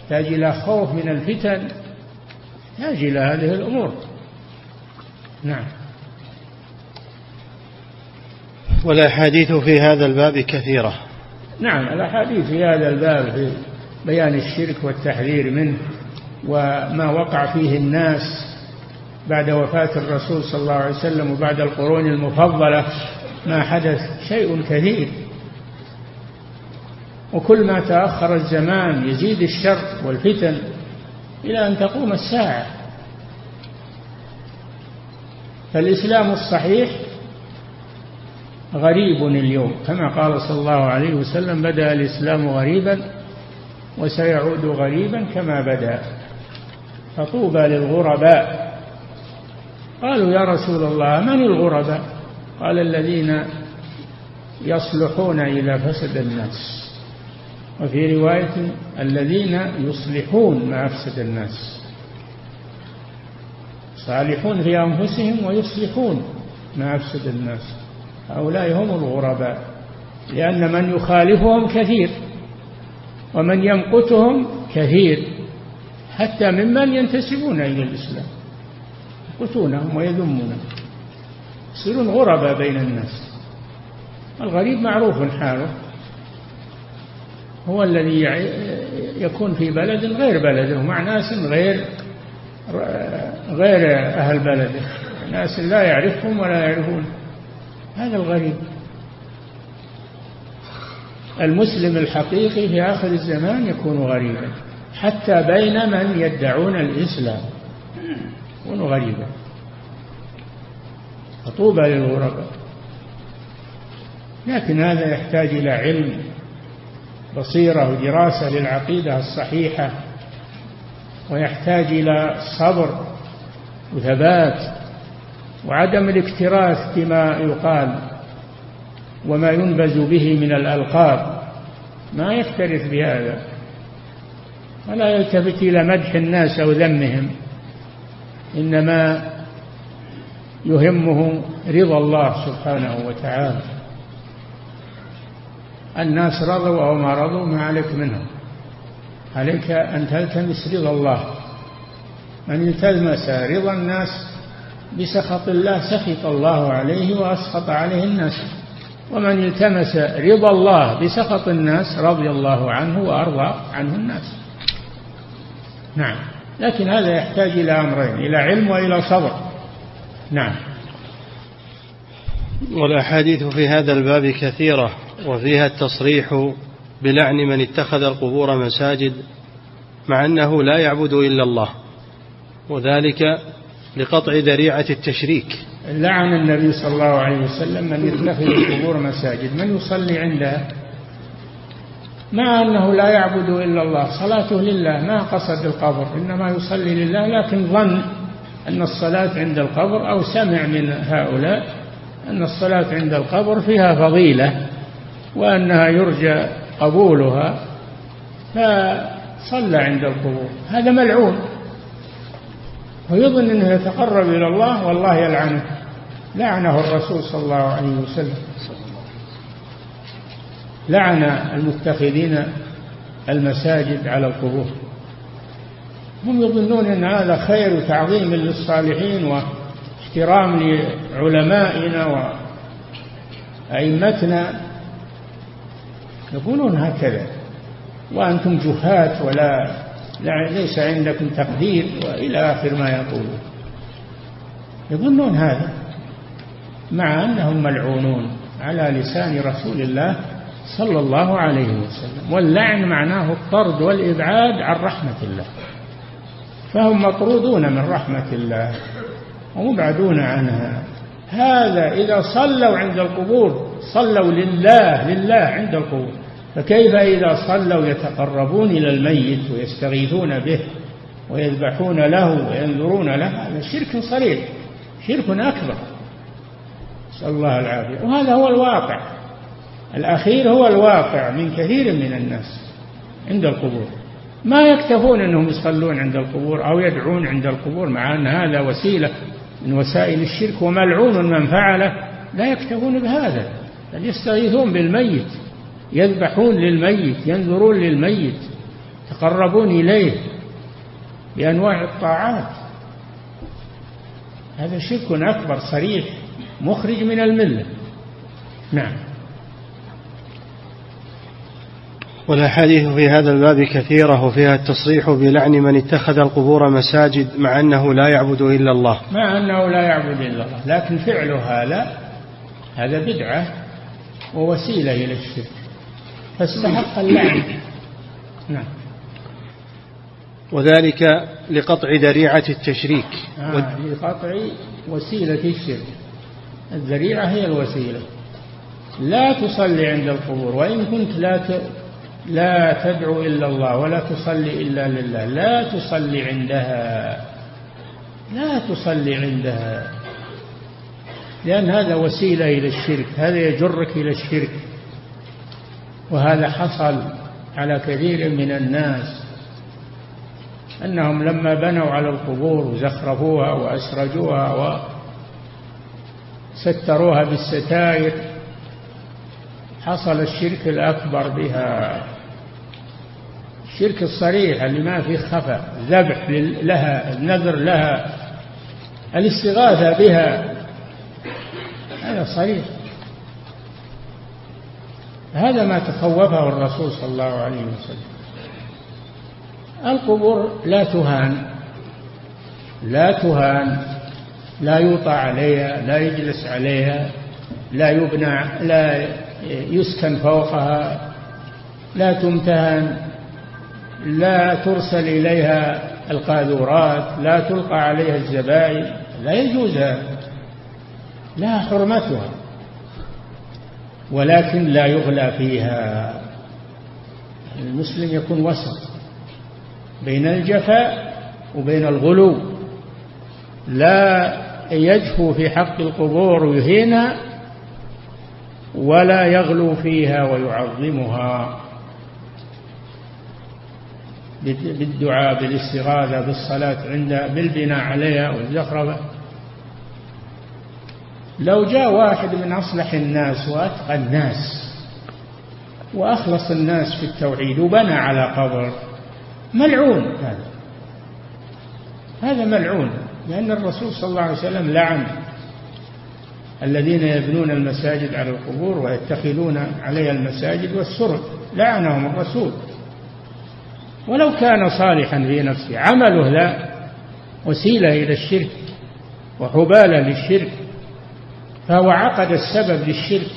يحتاج إلى خوف من الفتن يحتاج إلى هذه الأمور. نعم. والأحاديث في هذا الباب كثيرة. نعم الأحاديث في هذا الباب في بيان الشرك والتحذير منه وما وقع فيه الناس بعد وفاة الرسول صلى الله عليه وسلم وبعد القرون المفضلة ما حدث شيء كثير. وكل ما تأخر الزمان يزيد الشر والفتن إلى أن تقوم الساعة. فالإسلام الصحيح غريب اليوم. كما قال صلى الله عليه وسلم بدأ الإسلام غريبا وسيعود غريبا كما بدأ. فطوبى للغرباء. قالوا يا رسول الله من الغرباء؟ قال الذين يصلحون إذا فسد الناس وفي رواية الذين يصلحون ما أفسد الناس صالحون في أنفسهم ويصلحون ما أفسد الناس هؤلاء هم الغرباء لأن من يخالفهم كثير ومن يمقتهم كثير حتى ممن ينتسبون إلى الإسلام يمقتونهم ويذمونهم. يصيرون غرباء بين الناس. الغريب معروف حاله. هو الذي يكون في بلد غير بلده مع ناس غير غير أهل بلده. ناس لا يعرفهم ولا يعرفون. هذا الغريب. المسلم الحقيقي في آخر الزمان يكون غريبا حتى بين من يدعون الإسلام. يكون غريبا. فطوبى للغرباء. لكن هذا يحتاج إلى علم بصيرة ودراسة للعقيدة الصحيحة ويحتاج إلى صبر وثبات وعدم الاكتراث بما يقال وما ينبز به من الألقاب ما يكترث بهذا. ولا يلتفت إلى مدح الناس أو ذمهم إنما يهمه رضا الله سبحانه وتعالى. الناس رضوا أو ما رضوا ما عليك منهم. عليك أن تلتمس رضا الله. من التمس رضا الناس بسخط الله سخط الله عليه وأسخط عليه الناس. ومن التمس رضا الله بسخط الناس رضي الله عنه وأرضى عنه الناس. نعم. لكن هذا يحتاج إلى أمرين إلى علم وإلى صبر. نعم. والأحاديث في هذا الباب كثيرة وفيها التصريح بلعن من اتخذ القبور مساجد مع أنه لا يعبد إلا الله. وذلك لقطع ذريعة التشريك. لعن النبي صلى الله عليه وسلم من يتخذ القبور مساجد. من يصلي عندها مع أنه لا يعبد إلا الله صلاته لله ما قصد القبر إنما يصلي لله لكن ظن أن الصلاة عند القبر أو سمع من هؤلاء أن الصلاة عند القبر فيها فضيلة وأنها يرجى قبولها فصلى عند القبور. هذا ملعون. ويظن أنه يتقرب إلى الله والله يلعنه. لعنه الرسول صلى الله عليه وسلم. لعن المتخذين المساجد على القبور. هم يظنون أن هذا خير وتعظيم للصالحين واحترام لعلمائنا وأئمتنا. يقولون هكذا. وأنتم جهات ولا لا ليس عندكم تقدير وإلى آخر ما يقولون. يظنون هذا مع أنهم ملعونون على لسان رسول الله صلى الله عليه وسلم واللعن معناه الطرد والإبعاد عن رحمة الله. فهم مطرودون من رحمة الله ومبعدون عنها. هذا إذا صلوا عند القبور صلوا لله لله عند القبور. فكيف إذا صلوا يتقربون إلى الميت ويستغيثون به ويذبحون له وينذرون له؟ هذا شرك صريح شرك أكبر. نسأل الله العافية. وهذا هو الواقع. الأخير هو الواقع من كثير من الناس عند القبور. ما يكتفون أنهم يصلون عند القبور أو يدعون عند القبور مع أن هذا وسيلة من وسائل الشرك وملعون من فعله. لا يكتفون بهذا بل يستغيثون بالميت. يذبحون للميت ينذرون للميت يتقربون إليه بأنواع الطاعات. هذا شرك أكبر صريح مخرج من الملة. نعم. والأحاديث في هذا الباب كثيرة وفيها التصريح بلعن من اتخذ القبور مساجد مع أنه لا يعبد إلا الله. مع أنه لا يعبد إلا الله لكن فعل هذا هذا بدعة ووسيلة إلى الشرك. فاستحق اللعن. نعم. وذلك لقطع ذريعة التشريك. آه لقطع وسيلة الشرك. الذريعة هي الوسيلة. لا تصلي عند القبور وإن كنت لا لا تدعو إلا الله ولا تصلي إلا لله لا تصلي عندها. لا تصلي عندها. لأن هذا وسيلة إلى الشرك هذا يجرك إلى الشرك. وهذا حصل على كثير من الناس أنهم لما بنوا على القبور وزخرفوها وأسرجوها وستروها بالستائر حصل الشرك الأكبر بها. الشرك الصريح اللي ما فيه خفاء ذبح لها النذر لها الاستغاثة بها. هذا صريح. هذا ما تخوفه الرسول صلى الله عليه وسلم. القبور لا تهان لا تهان لا يوطى عليها لا يجلس عليها لا يبنى لا يسكن فوقها لا تمتهن لا ترسل إليها القاذورات لا تلقى عليها الزبائن لا يجوز هذا لها حرمتها. ولكن لا يغلى فيها. المسلم يكون وسط بين الجفاء وبين الغلو. لا يجفو في حق القبور ويهينها ولا يغلو فيها ويعظمها. بالدعاء بالاستغاثة بالصلاة عند بالبناء عليها والزخرفة. لو جاء واحد من أصلح الناس وأتقى الناس وأخلص الناس في التوحيد وبنى على قبر ملعون هذا. هذا ملعون لأن الرسول صلى الله عليه وسلم لعن الذين يبنون المساجد على القبور ويتخذون عليها المساجد والسرج. لعنهم الرسول. ولو كان صالحا في نفسه عمله لا وسيلة إلى الشرك وحبالة للشرك فهو عقد السبب للشرك.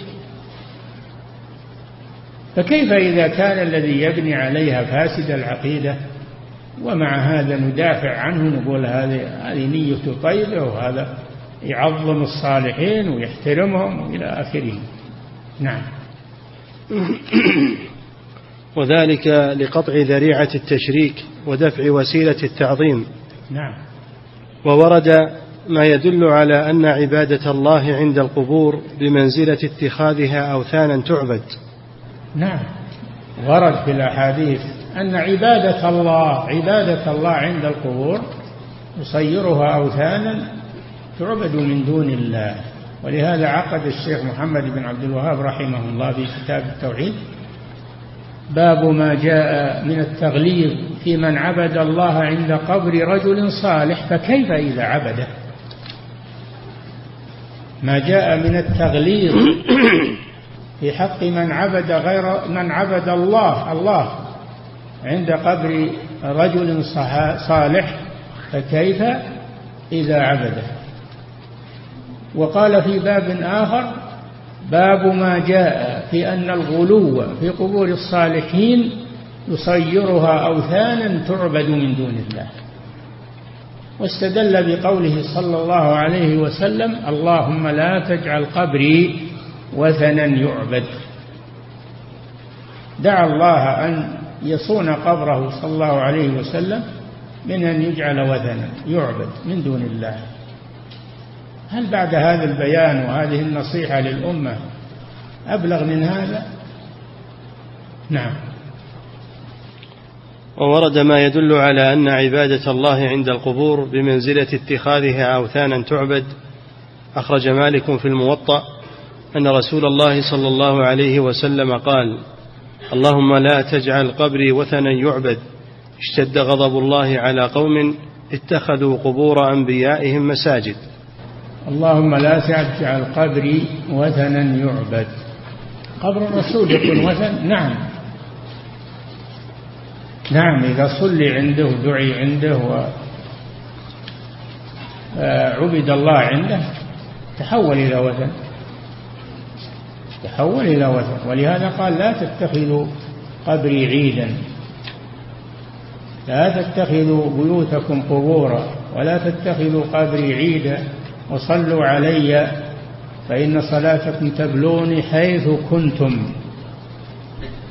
فكيف إذا كان الذي يبني عليها فاسد العقيدة ومع هذا ندافع عنه نقول هذه هذه نيته طيبة وهذا يعظم الصالحين ويحترمهم إلى آخره. نعم. وذلك لقطع ذريعة التشريك ودفع وسيلة التعظيم. نعم. وورد ما يدل على أن عبادة الله عند القبور بمنزلة اتخاذها أوثانا تعبد. نعم. ورد في الأحاديث أن عبادة الله عبادة الله عند القبور يصيرها أوثانا تعبد من دون الله. ولهذا عقد الشيخ محمد بن عبد الوهاب رحمه الله في كتاب التوحيد باب ما جاء من التغليظ في من عبد الله عند قبر رجل صالح فكيف إذا عبده؟ ما جاء من التغليظ في حق من عبد غير من عبد الله الله. عند قبر رجل صالح فكيف؟ إذا عبده. وقال في باب آخر باب ما جاء في أن الغلو في قبور الصالحين يصيرها أوثانا تعبد من دون الله. واستدل بقوله صلى الله عليه وسلم اللهم لا تجعل قبري وثنا يعبد. دعا الله أن يصون قبره صلى الله عليه وسلم من أن يجعل وثنا يعبد من دون الله. هل بعد هذا البيان وهذه النصيحة للأمة أبلغ من هذا؟ نعم. وورد ما يدل على أن عبادة الله عند القبور بمنزلة اتخاذها أوثانا تعبد. أخرج مالك في الموطأ أن رسول الله صلى الله عليه وسلم قال اللهم لا تجعل قبري وثنا يعبد. اشتد غضب الله على قوم اتخذوا قبور أنبيائهم مساجد. اللهم لا تجعل قبري وثنا يعبد. قبر الرسول يكون وثن؟ نعم. نعم إذا صلي عنده دعي عنده وعبد الله عنده تحول إلى وثن. تحول إلى وثن. ولهذا قال لا تتخذوا قبري عيدا. لا تتخذوا بيوتكم قبورا ولا تتخذوا قبري عيدا وصلوا علي فإن صلاتكم تبلوني حيث كنتم.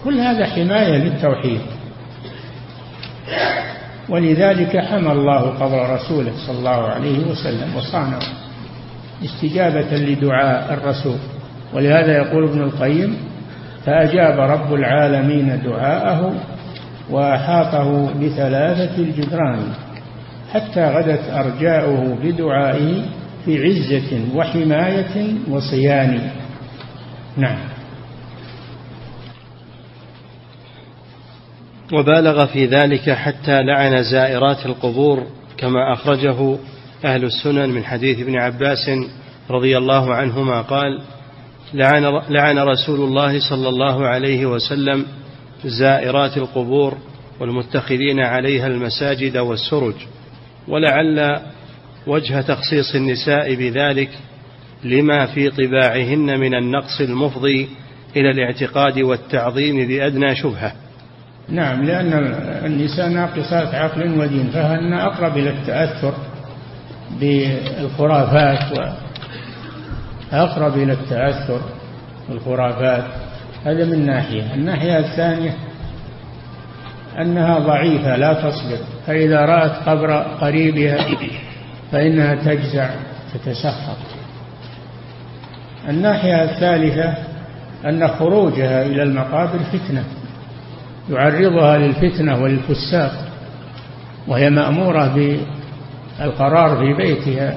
كل هذا حماية للتوحيد. ولذلك حمى الله قبر رسوله صلى الله عليه وسلم وصانه استجابة لدعاء الرسول. ولهذا يقول ابن القيم فأجاب رب العالمين دعاءه وأحاطه بثلاثة الجدران حتى غدت أرجاؤه بدعائه في عزة وحماية وصيان. نعم. وبالغ في ذلك حتى لعن زائرات القبور كما أخرجه أهل السنن من حديث ابن عباس رضي الله عنهما قال لعن, لعن رسول الله صلى الله عليه وسلم زائرات القبور والمتخذين عليها المساجد والسرج ولعل وجه تخصيص النساء بذلك لما في طباعهن من النقص المفضي إلى الاعتقاد والتعظيم بأدنى شبهة. نعم لأن النساء ناقصات عقل ودين فهن أقرب إلى التأثر بالخرافات وأقرب إلى التأثر بالخرافات. هذا من ناحية. الناحية الثانية أنها ضعيفة لا تصبر. فإذا رأت قبر قريبها فإنها تجزع تتسخط. الناحية الثالثة أن خروجها إلى المقابر فتنة. يعرضها للفتنة وللفساق وهي مأمورة بالقرار في بيتها.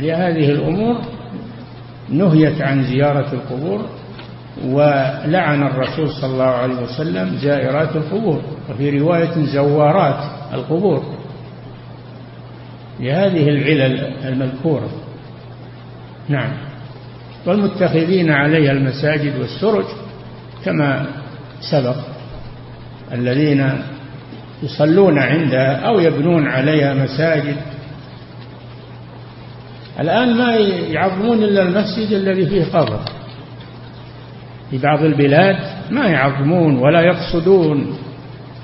لهذه الأمور نهيت عن زيارة القبور ولعن الرسول صلى الله عليه وسلم زائرات القبور وفي رواية زوارات القبور. لهذه العلل المذكورة. نعم. والمتخذين عليها المساجد والسرج كما سبق الذين يصلون عندها أو يبنون عليها مساجد. الآن ما يعظمون إلا المسجد الذي فيه قبر. في بعض البلاد ما يعظمون ولا يقصدون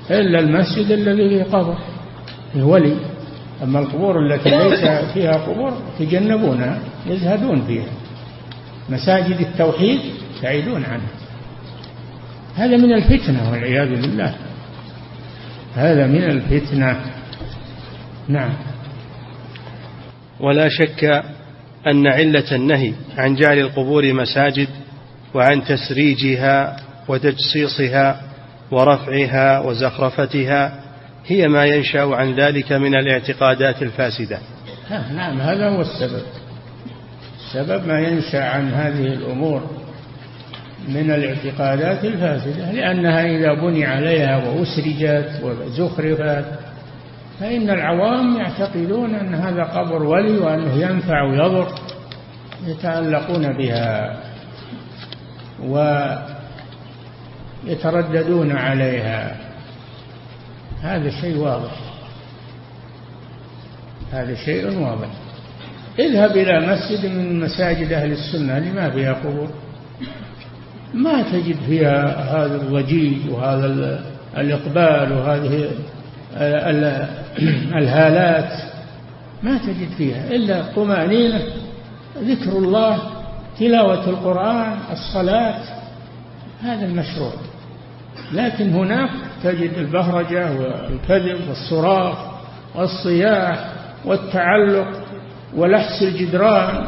إلا المسجد الذي فيه قبر الولي أما القبور التي ليس فيها قبور يتجنبونها يزهدون فيها. مساجد التوحيد يبتعدون عنها. هذا من الفتنة والعياذ بالله. هذا من الفتنة. نعم. ولا شك أن علة النهي عن جعل القبور مساجد وعن تسريجها وتجصيصها ورفعها وزخرفتها هي ما ينشأ عن ذلك من الاعتقادات الفاسدة. نعم هذا هو السبب. السبب ما ينشأ عن هذه الأمور. من الاعتقادات الفاسدة لأنها إذا بني عليها وأسرجت وزخرفت فإن العوام يعتقدون أن هذا قبر ولي وأنه ينفع ويضر يتعلقون بها ويترددون عليها. هذا شيء واضح. هذا شيء واضح. اذهب إلى مسجد من مساجد أهل السنة اللي ما فيها قبور ما تجد فيها هذا الضجيج وهذا الإقبال وهذه الهالات. ما تجد فيها إلا طمأنينة. ذكر الله تلاوة القرآن الصلاة هذا المشروع. لكن هناك تجد البهرجة والكذب والصراخ والصياح والتعلق ولحس الجدران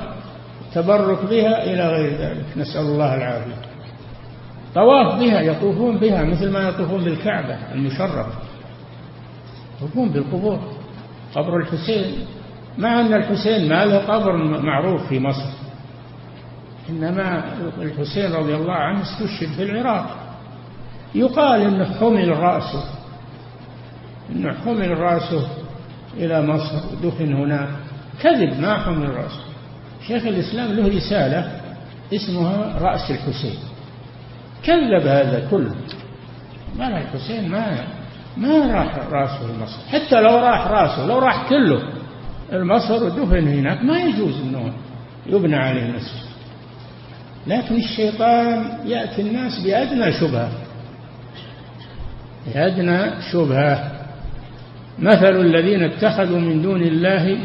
تبرك بها إلى غير ذلك. نسأل الله العافية. طواف بها يطوفون بها مثل ما يطوفون بالكعبة المشرفة. يطوفون بالقبور. قبر الحسين. مع أن الحسين ما له قبر معروف في مصر. إنما الحسين رضي الله عنه استشهد في العراق. يقال إنه حمل رأسه. إنه حمل رأسه إلى مصر ودفن هناك. كذب ما حمل رأسه. شيخ الإسلام له رسالة اسمها رأس الحسين. كذب هذا كله. ما الحسين ما ما راح رأسه لمصر. حتى لو راح رأسه لو راح كله. المصر ودفن هناك ما يجوز إنه يبنى عليه مسجد. لكن الشيطان يأتي الناس بأدنى شبهة. بأدنى شبهة. مثل الذين اتخذوا من دون الله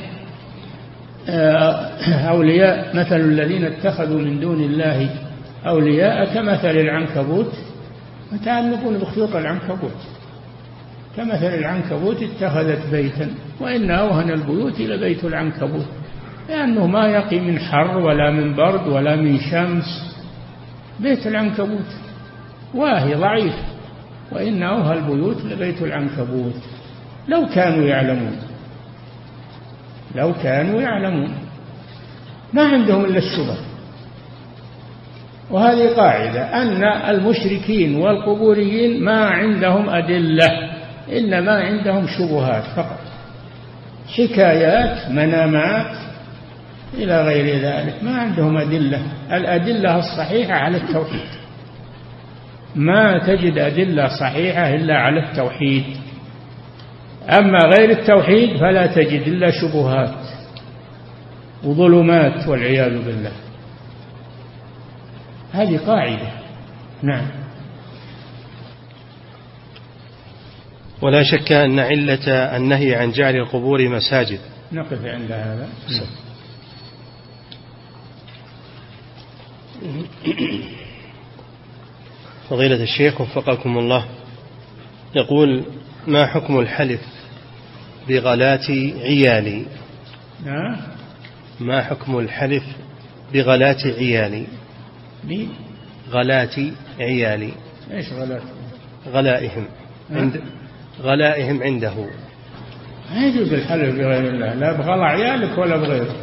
آه، أولياء. مثل الذين اتخذوا من دون الله أولياء كمثل العنكبوت متعلقون بخيوط العنكبوت. كمثل العنكبوت اتخذت بيتا وإن أوهن البيوت لبيت العنكبوت. لأنه ما يقي من حر ولا من برد ولا من شمس. بيت العنكبوت واهي ضعيف. وإن أوهى البيوت لبيت العنكبوت. لو كانوا يعلمون. لو كانوا يعلمون. ما عندهم إلا الشبه. وهذه قاعدة أن المشركين والقبوريين ما عندهم أدلة إنما عندهم شبهات فقط. حكايات منامات إلى غير ذلك ما عندهم أدلة. الأدلة الصحيحة على التوحيد. ما تجد أدلة صحيحة إلا على التوحيد. أما غير التوحيد فلا تجد إلا شبهات وظلمات والعياذ بالله. هذه قاعدة. نعم. ولا شك أن علة النهي عن جعل القبور مساجد. نقف عند هذا. فضيلة الشيخ وفقكم الله. يقول ما حكم الحلف بغلاة عيالي؟ نعم ما حكم الحلف بغلاة عيالي؟ غلاة عيالي إيش غلاة غلائهم عند غلائهم عنده. ما يجوز الحلف بغير الله. لا بغلا عيالك ولا بغيره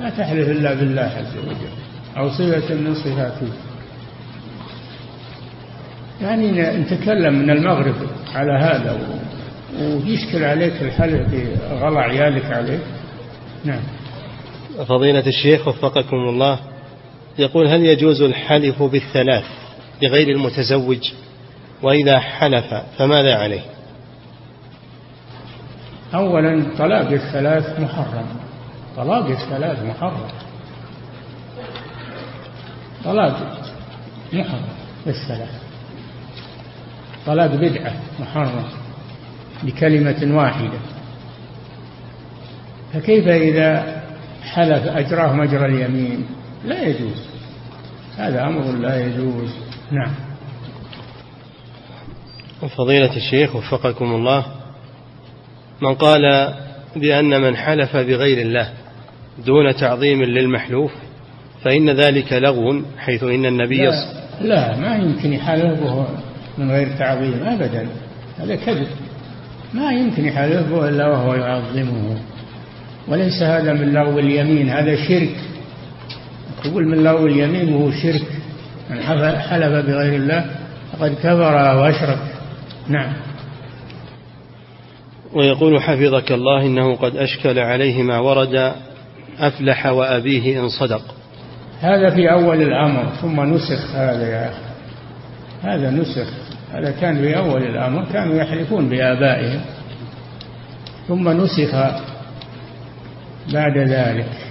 لا تحلف إلا بالله عز وجل. أو صفه من صفاته. يعني نتكلم من المغرب على هذا ويشكل عليك الحلف بغلى عيالك عليك. نعم. فضيلة الشيخ وفقكم الله. يقول هل يجوز الحلف بالثلاث لغير المتزوج؟ وإذا حلف فماذا عليه؟ أولا طلاق الثلاث محرم. طلاق الثلاث محرم. طلاق محرم الثلاث طلاق بدعة محرم بكلمة واحدة. فكيف إذا حلف أجراه مجرى اليمين؟ لا يجوز. هذا أمر لا يجوز. نعم. فضيلة الشيخ وفقكم الله من قال بأن من حلف بغير الله دون تعظيم للمحلوف فإن ذلك لغو حيث إن النبي لا, لا ما يمكن يحلف من غير تعظيم أبدا. هذا كذب. ما يمكن يحلفه إلا وهو يعظمه. وليس هذا من لغو اليمين هذا شرك. يقول من لغو اليمين وهو شرك. من حلف بغير الله فقد كفر وأشرك. نعم. ويقول حفظك الله إنه قد أشكل عليه ما ورد أفلح وأبيه إن صدق. هذا في أول الأمر ثم نسخ هذا يا أخي. هذا نسخ. هذا كان في أول الأمر كانوا يحلفون بآبائهم. ثم نسخ بعد ذلك.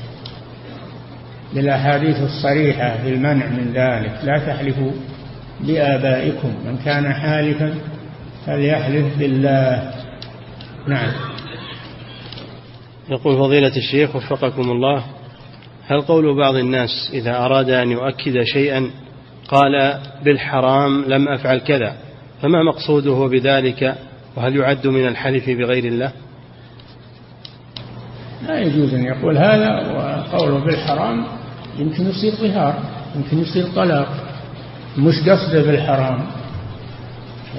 بالأحاديث الصريحة في المنع من ذلك. لا تحلفوا بآبائكم. من كان حالفا فليحلف بالله. نعم. يقول فضيلة الشيخ وفقكم الله هل قول بعض الناس إذا أراد أن يؤكد شيئا قال بالحرام لم أفعل كذا فما مقصوده بذلك؟ وهل يعد من الحلف بغير الله؟ لا يجوز أن يقول هذا وقوله بالحرام يمكن يصير ظهار يمكن يصير طلاق. مش قصده بالحرام.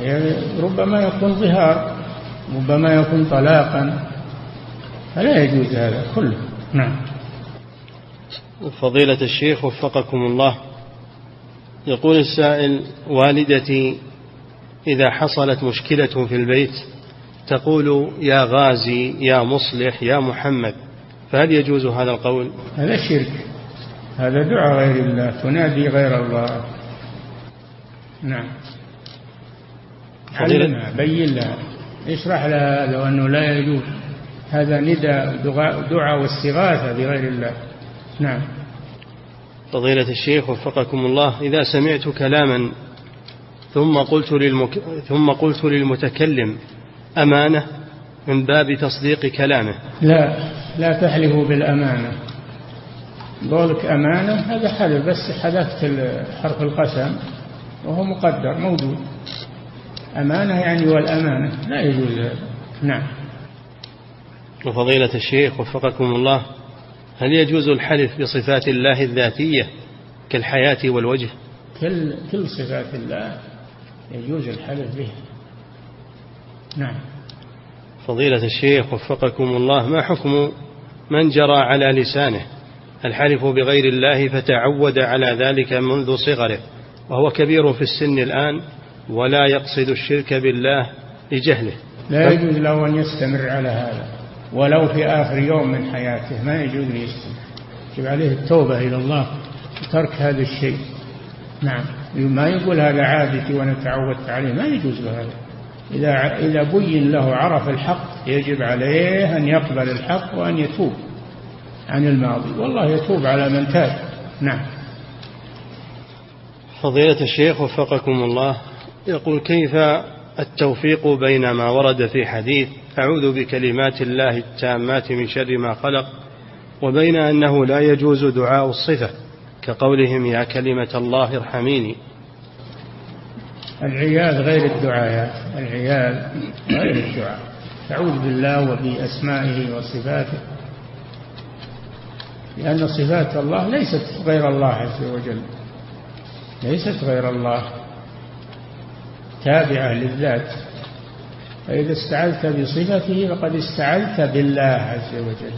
يعني ربما يكون ظهار ربما يكون طلاقا. فلا يجوز هذا كله. نعم. فضيلة الشيخ وفقكم الله. يقول السائل والدتي إذا حصلت مشكلة في البيت تقول يا غازي يا مصلح يا محمد. فهل يجوز هذا القول؟ هذا شرك. هذا دعاء غير الله تنادي غير الله. نعم. علمها بين لها اشرح لها لو أنه لا يجوز. هذا ندى دعاء واستغاثة بغير الله. نعم. فضيلة الشيخ وفقكم الله. إذا سمعت كلاما ثم قلت للمك... ثم قلت للمتكلم أمانة من باب تصديق كلامه. لا لا تحلفوا بالأمانة. قولك أمانة هذا حلف بس حذفت حرف القسم وهو مقدر موجود. أمانة يعني والأمانة. لا يجوز. هذا نعم. وفضيلة الشيخ وفقكم الله هل يجوز الحلف بصفات الله الذاتية كالحياة والوجه؟ كل كل صفات الله يجوز الحلف بها. نعم. فضيلة الشيخ وفقكم الله ما حكم من جرى على لسانه؟ الحلف بغير الله فتعود على ذلك منذ صغره وهو كبير في السن الآن ولا يقصد الشرك بالله لجهله. لا يجوز له أن يستمر على هذا ولو في آخر يوم من حياته ما يجوز ليستمر يجب عليه التوبة إلى الله وترك هذا الشيء. نعم. ما يقول هذا عادتي وأنا تعودت عليه ما يجوز له هذا. إذا إذا بين له عرف الحق يجب عليه أن يقبل الحق وأن يتوب. عن الماضي. والله يتوب على من تاب. نعم. فضيلة الشيخ وفقكم الله يقول كيف التوفيق بين ما ورد في حديث أعوذ بكلمات الله التامات من شر ما خلق وبين أنه لا يجوز دعاء الصفة كقولهم يا كلمة الله ارحميني العياذ غير الدعاء العياذ غير الدعاء. تعوذ بالله وبأسمائه وصفاته. لأن صفات الله ليست غير الله عز وجل. ليست غير الله. تابعة للذات. فإذا استعذت بصفته فقد استعذت بالله عز وجل.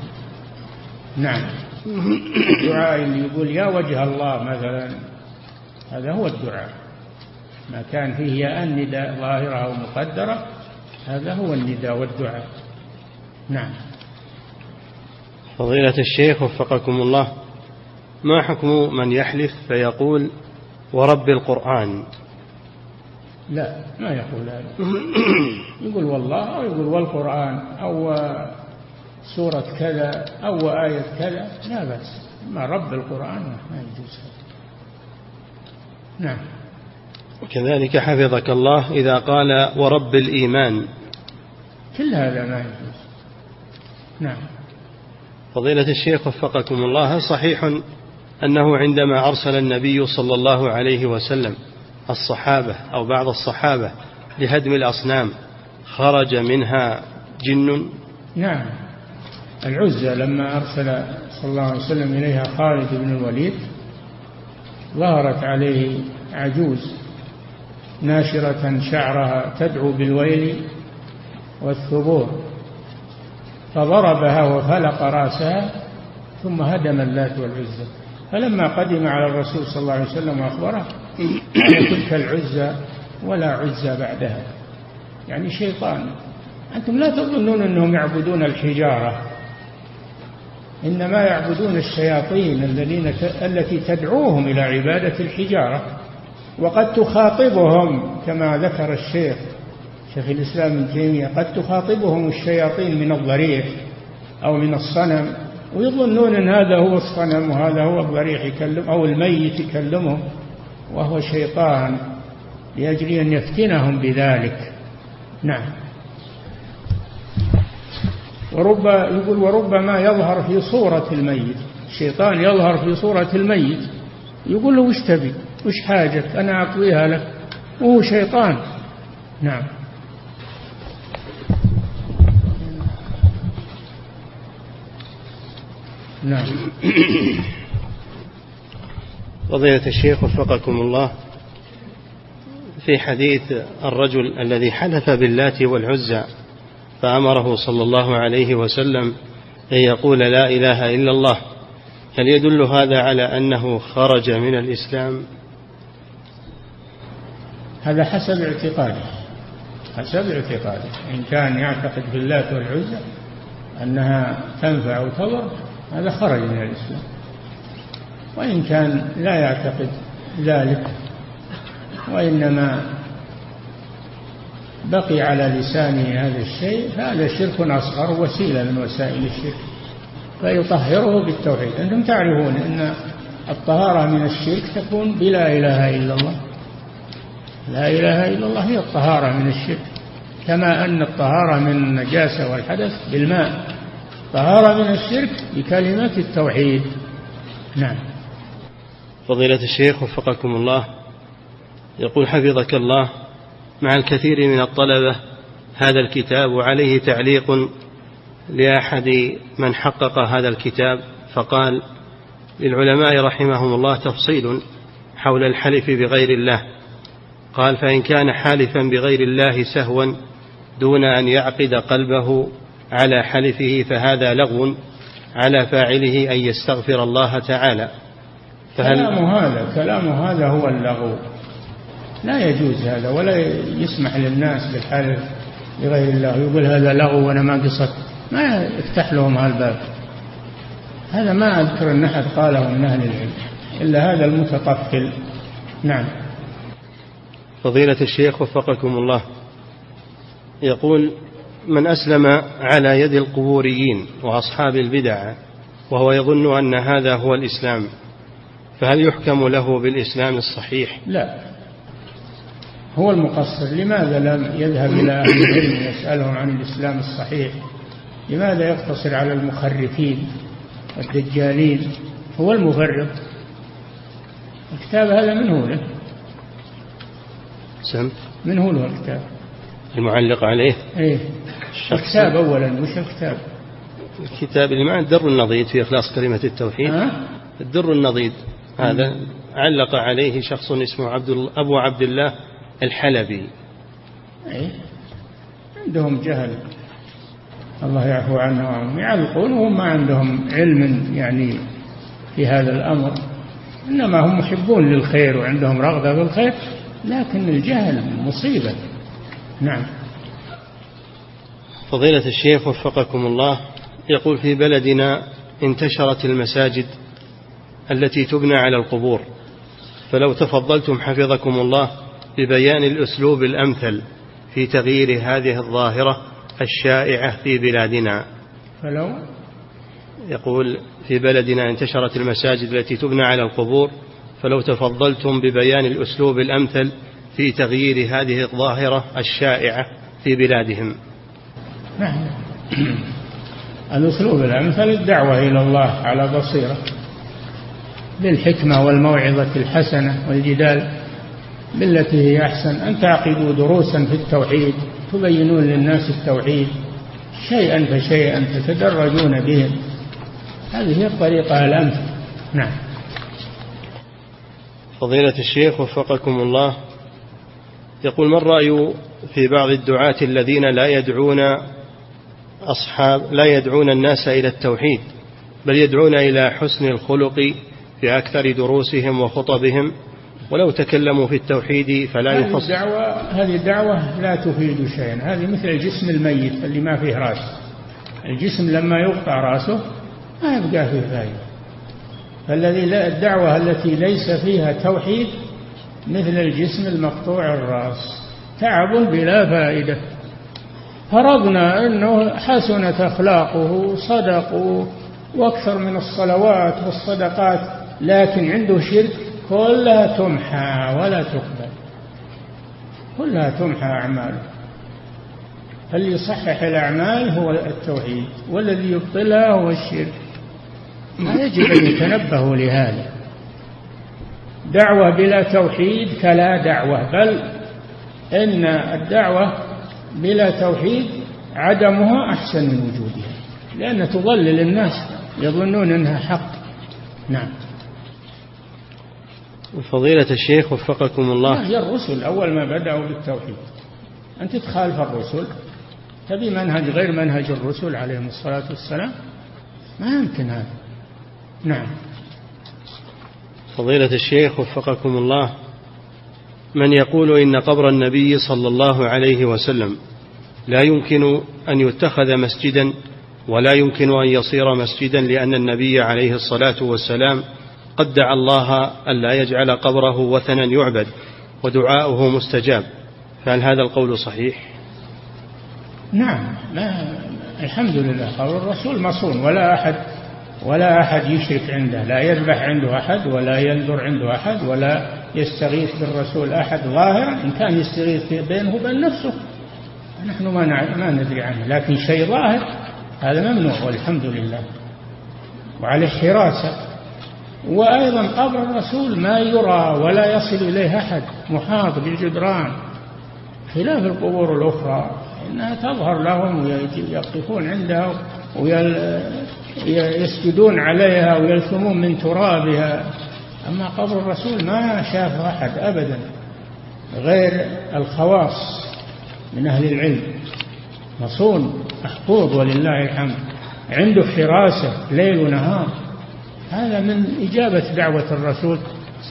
نعم. الدعاء اللي يقول يا وجه الله مثلا هذا هو الدعاء. ما كان فيه يا النداء ظاهرة أو مقدرة هذا هو النداء والدعاء. نعم. فضيلة الشيخ وفقكم الله ما حكم من يحلف فيقول ورب القرآن؟ لا ما يقول هذا. يقول والله أو يقول والقرآن أو سورة كذا أو آية كذا لا بأس. ما رب القرآن ما يجوز. نعم. وكذلك حفظك الله إذا قال ورب الإيمان. كل هذا ما يجوز. نعم. فضيلة الشيخ وفقكم الله صحيح أنه عندما أرسل النبي صلى الله عليه وسلم الصحابة أو بعض الصحابة لهدم الأصنام خرج منها جن؟ نعم. العزة لما أرسل صلى الله عليه وسلم إليها خالد بن الوليد ظهرت عليه عجوز ناشرة شعرها تدعو بالويل والثبور. فضربها وفلق راسها ثم هدم اللات والعزة. فلما قدم على الرسول صلى الله عليه وسلم وأخبره تلك العزى ولا عزى بعدها. يعني شيطان. أنتم لا تظنون أنهم يعبدون الحجارة. إنما يعبدون الشياطين الذين التي تدعوهم إلى عبادة الحجارة. وقد تخاطبهم كما ذكر الشيخ شيخ الإسلام ابن تيمية قد تخاطبهم الشياطين من الضريح أو من الصنم ويظنون أن هذا هو الصنم وهذا هو الضريح يكلم أو الميت يكلمهم وهو شيطان لأجل أن يفتنهم بذلك. نعم. ورب يقول وربما يظهر في صورة الميت الشيطان يظهر في صورة الميت يقول له وش تبي؟ وش حاجك أنا أعطيها لك وهو شيطان. نعم. نعم. فضيلة الشيخ وفقكم الله. في حديث الرجل الذي حلف باللات والعزى فأمره صلى الله عليه وسلم أن يقول لا إله إلا الله. هل يدل هذا على أنه خرج من الإسلام؟ هذا حسب اعتقاده. حسب اعتقاده. إن كان يعتقد في اللات والعزى أنها تنفع وتضر. هذا خرج من الإسلام. وإن كان لا يعتقد ذلك وإنما بقي على لسانه هذا الشيء فهذا شرك أصغر وسيلة من وسائل الشرك فيطهره بالتوحيد. أنتم تعرفون أن الطهارة من الشرك تكون بلا إله إلا الله. لا إله إلا الله هي الطهارة من الشرك كما أن الطهارة من النجاسة والحدث بالماء. طهارة من الشرك بكلمة التوحيد. نعم. فضيلة الشيخ وفقكم الله يقول حفظك الله مع الكثير من الطلبة هذا الكتاب وعليه تعليق لأحد من حقق هذا الكتاب فقال للعلماء رحمهم الله تفصيل حول الحلف بغير الله. قال فإن كان حالفا بغير الله سهوا دون أن يعقد قلبه على حلفه فهذا لغو على فاعله أن يستغفر الله تعالى. فهل كلام هذا كلام هذا هو اللغو. لا يجوز هذا ولا يسمح للناس بالحلف لغير الله. يقول هذا لغو وأنا ما قصدت. ما يفتح لهم هالباب. هذا ما أذكر أن أحد قاله من أهل العلم. إلا هذا المتطفل نعم. فضيلة الشيخ وفقكم الله. يقول من أسلم على يد القبوريين وأصحاب البدع وهو يظن أن هذا هو الإسلام. فهل يحكم له بالإسلام الصحيح؟ لا. هو المقصر لماذا لم يذهب إلى أهل العلم يسألهم عن الإسلام الصحيح؟ لماذا يقتصر على المخرفين الدجالين؟ هو المفرط. الكتاب هذا من هو له سم. من هو له الكتاب؟ المعلق عليه. إيه. الكتاب اولا وش الكتاب؟ الكتاب اللي معه الدر النضيد في إخلاص كلمة التوحيد. ها؟ الدر النضيد هذا علق عليه شخص اسمه عبد أبو عبد الله الحلبي. إيه عندهم جهل. الله يعفو عنهم يعلقون وهم ما عندهم علم يعني في هذا الأمر. إنما هم محبون للخير وعندهم رغبة بالخير لكن الجهل مصيبة. نعم. فضيلة الشيخ وفقكم الله يقول في بلدنا انتشرت المساجد التي تبنى على القبور. فلو تفضلتم حفظكم الله ببيان الأسلوب الأمثل في تغيير هذه الظاهرة الشائعة في بلادنا. فلو؟ يقول في بلدنا انتشرت المساجد التي تبنى على القبور. فلو تفضلتم ببيان الأسلوب الأمثل في تغيير هذه الظاهرة الشائعة في بلادهم. نعم. الأسلوب الأمثل الدعوة إلى الله على بصيرة. بالحكمة والموعظة الحسنة والجدال بالتي هي أحسن. أن تعقدوا دروسا في التوحيد تبينون للناس التوحيد شيئا فشيئا تتدرجون بهم هذه هي الطريقة الأمثل. نعم. فضيلة الشيخ وفقكم الله. يقول ما الرأي في بعض الدعاة الذين لا يدعون أصحاب لا يدعون الناس إلى التوحيد بل يدعون إلى حسن الخلق في أكثر دروسهم وخطبهم ولو تكلموا في التوحيد فلا يخص الدعوة هذه الدعوة لا تفيد شيئا. هذه مثل الجسم الميت اللي ما فيه رأس. الجسم لما يقطع رأسه ما يبقى فيه فائدة فالذي لا الدعوة التي ليس فيها توحيد مثل الجسم المقطوع الرأس. تعب بلا فائدة فرضنا أنه حسنت أخلاقه صدق وأكثر من الصلوات والصدقات لكن عنده شرك كلها تمحى ولا تقبل. كلها تمحى أعماله. فاللي يصحح الأعمال هو التوحيد والذي يبطلها هو الشرك. يجب أن يتنبهوا لهذا. دعوة بلا توحيد كلا دعوة بل إن الدعوة بلا توحيد عدمها أحسن من وجودها لأن تضلل الناس يظنون أنها حق. نعم. فضيلة الشيخ وفقكم الله. هي الرسل؟ أول ما بدأوا بالتوحيد. أنت تخالف الرسل. تبي منهج غير منهج الرسل عليهم الصلاة والسلام؟ ما يمكن هذا. نعم. فضيلة الشيخ وفقكم الله. من يقول إن قبر النبي صلى الله عليه وسلم لا يمكن أن يتخذ مسجدا ولا يمكن أن يصير مسجدا لأن النبي عليه الصلاة والسلام قد دعا الله ألا يجعل قبره وثنا يعبد ودعاؤه مستجاب. فهل هذا القول صحيح؟ نعم ما الحمد لله. قول الرسول مصون. ولا أحد ولا أحد يشرك عنده. لا يذبح عنده أحد ولا ينذر عنده أحد ولا يستغيث بالرسول أحد ظاهرا إن كان يستغيث بينه وبين نفسه. نحن ما ما ندري عنه لكن شيء ظاهر هذا ممنوع والحمد لله. وعلى حراسة وأيضا قبر الرسول ما يرى ولا يصل إليه أحد محاط بالجدران. خلاف القبور الأخرى إنها تظهر لهم ويقفون عندها ويسجدون عليها ويلثمون من ترابها. أما قبر الرسول ما شاف أحد أبدا غير الخواص من أهل العلم. مصون محفوظ ولله الحمد. عنده حراسة ليل ونهار. هذا من إجابة دعوة الرسول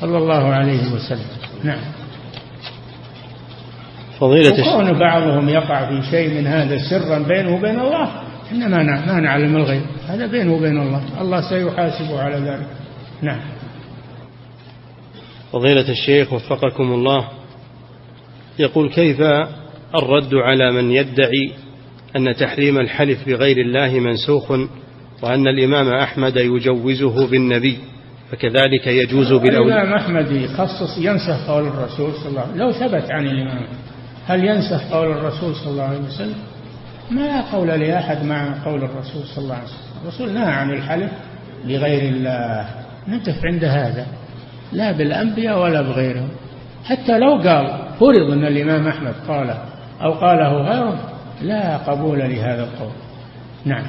صلى الله عليه وسلم. نعم. فضيلة وكون بعضهم يقع في شيء من هذا سرا بينه وبين الله إحنا ما ما نعلم الغيب. هذا بينه وبين الله. الله سيحاسبه على ذلك. نعم. فضيلة الشيخ وفقكم الله. يقول كيف الرد على من يدعي أن تحريم الحلف بغير الله منسوخ وأن الإمام أحمد يجوزه بالنبي فكذلك يجوز بالأولى؟ الإمام أحمد يخصص ينسخ قول الرسول صلى الله عليه وسلم. لو ثبت عن الإمام هل ينسخ قول الرسول صلى الله عليه وسلم؟ ما قول لأحد مع قول الرسول صلى الله عليه وسلم. الرسول نهى عن الحلف لغير الله. نقف عند هذا. لا بالأنبياء ولا بغيرهم. حتى لو قال فرض أن الإمام أحمد قال أو قاله غيره لا قبول لهذا القول. نعم.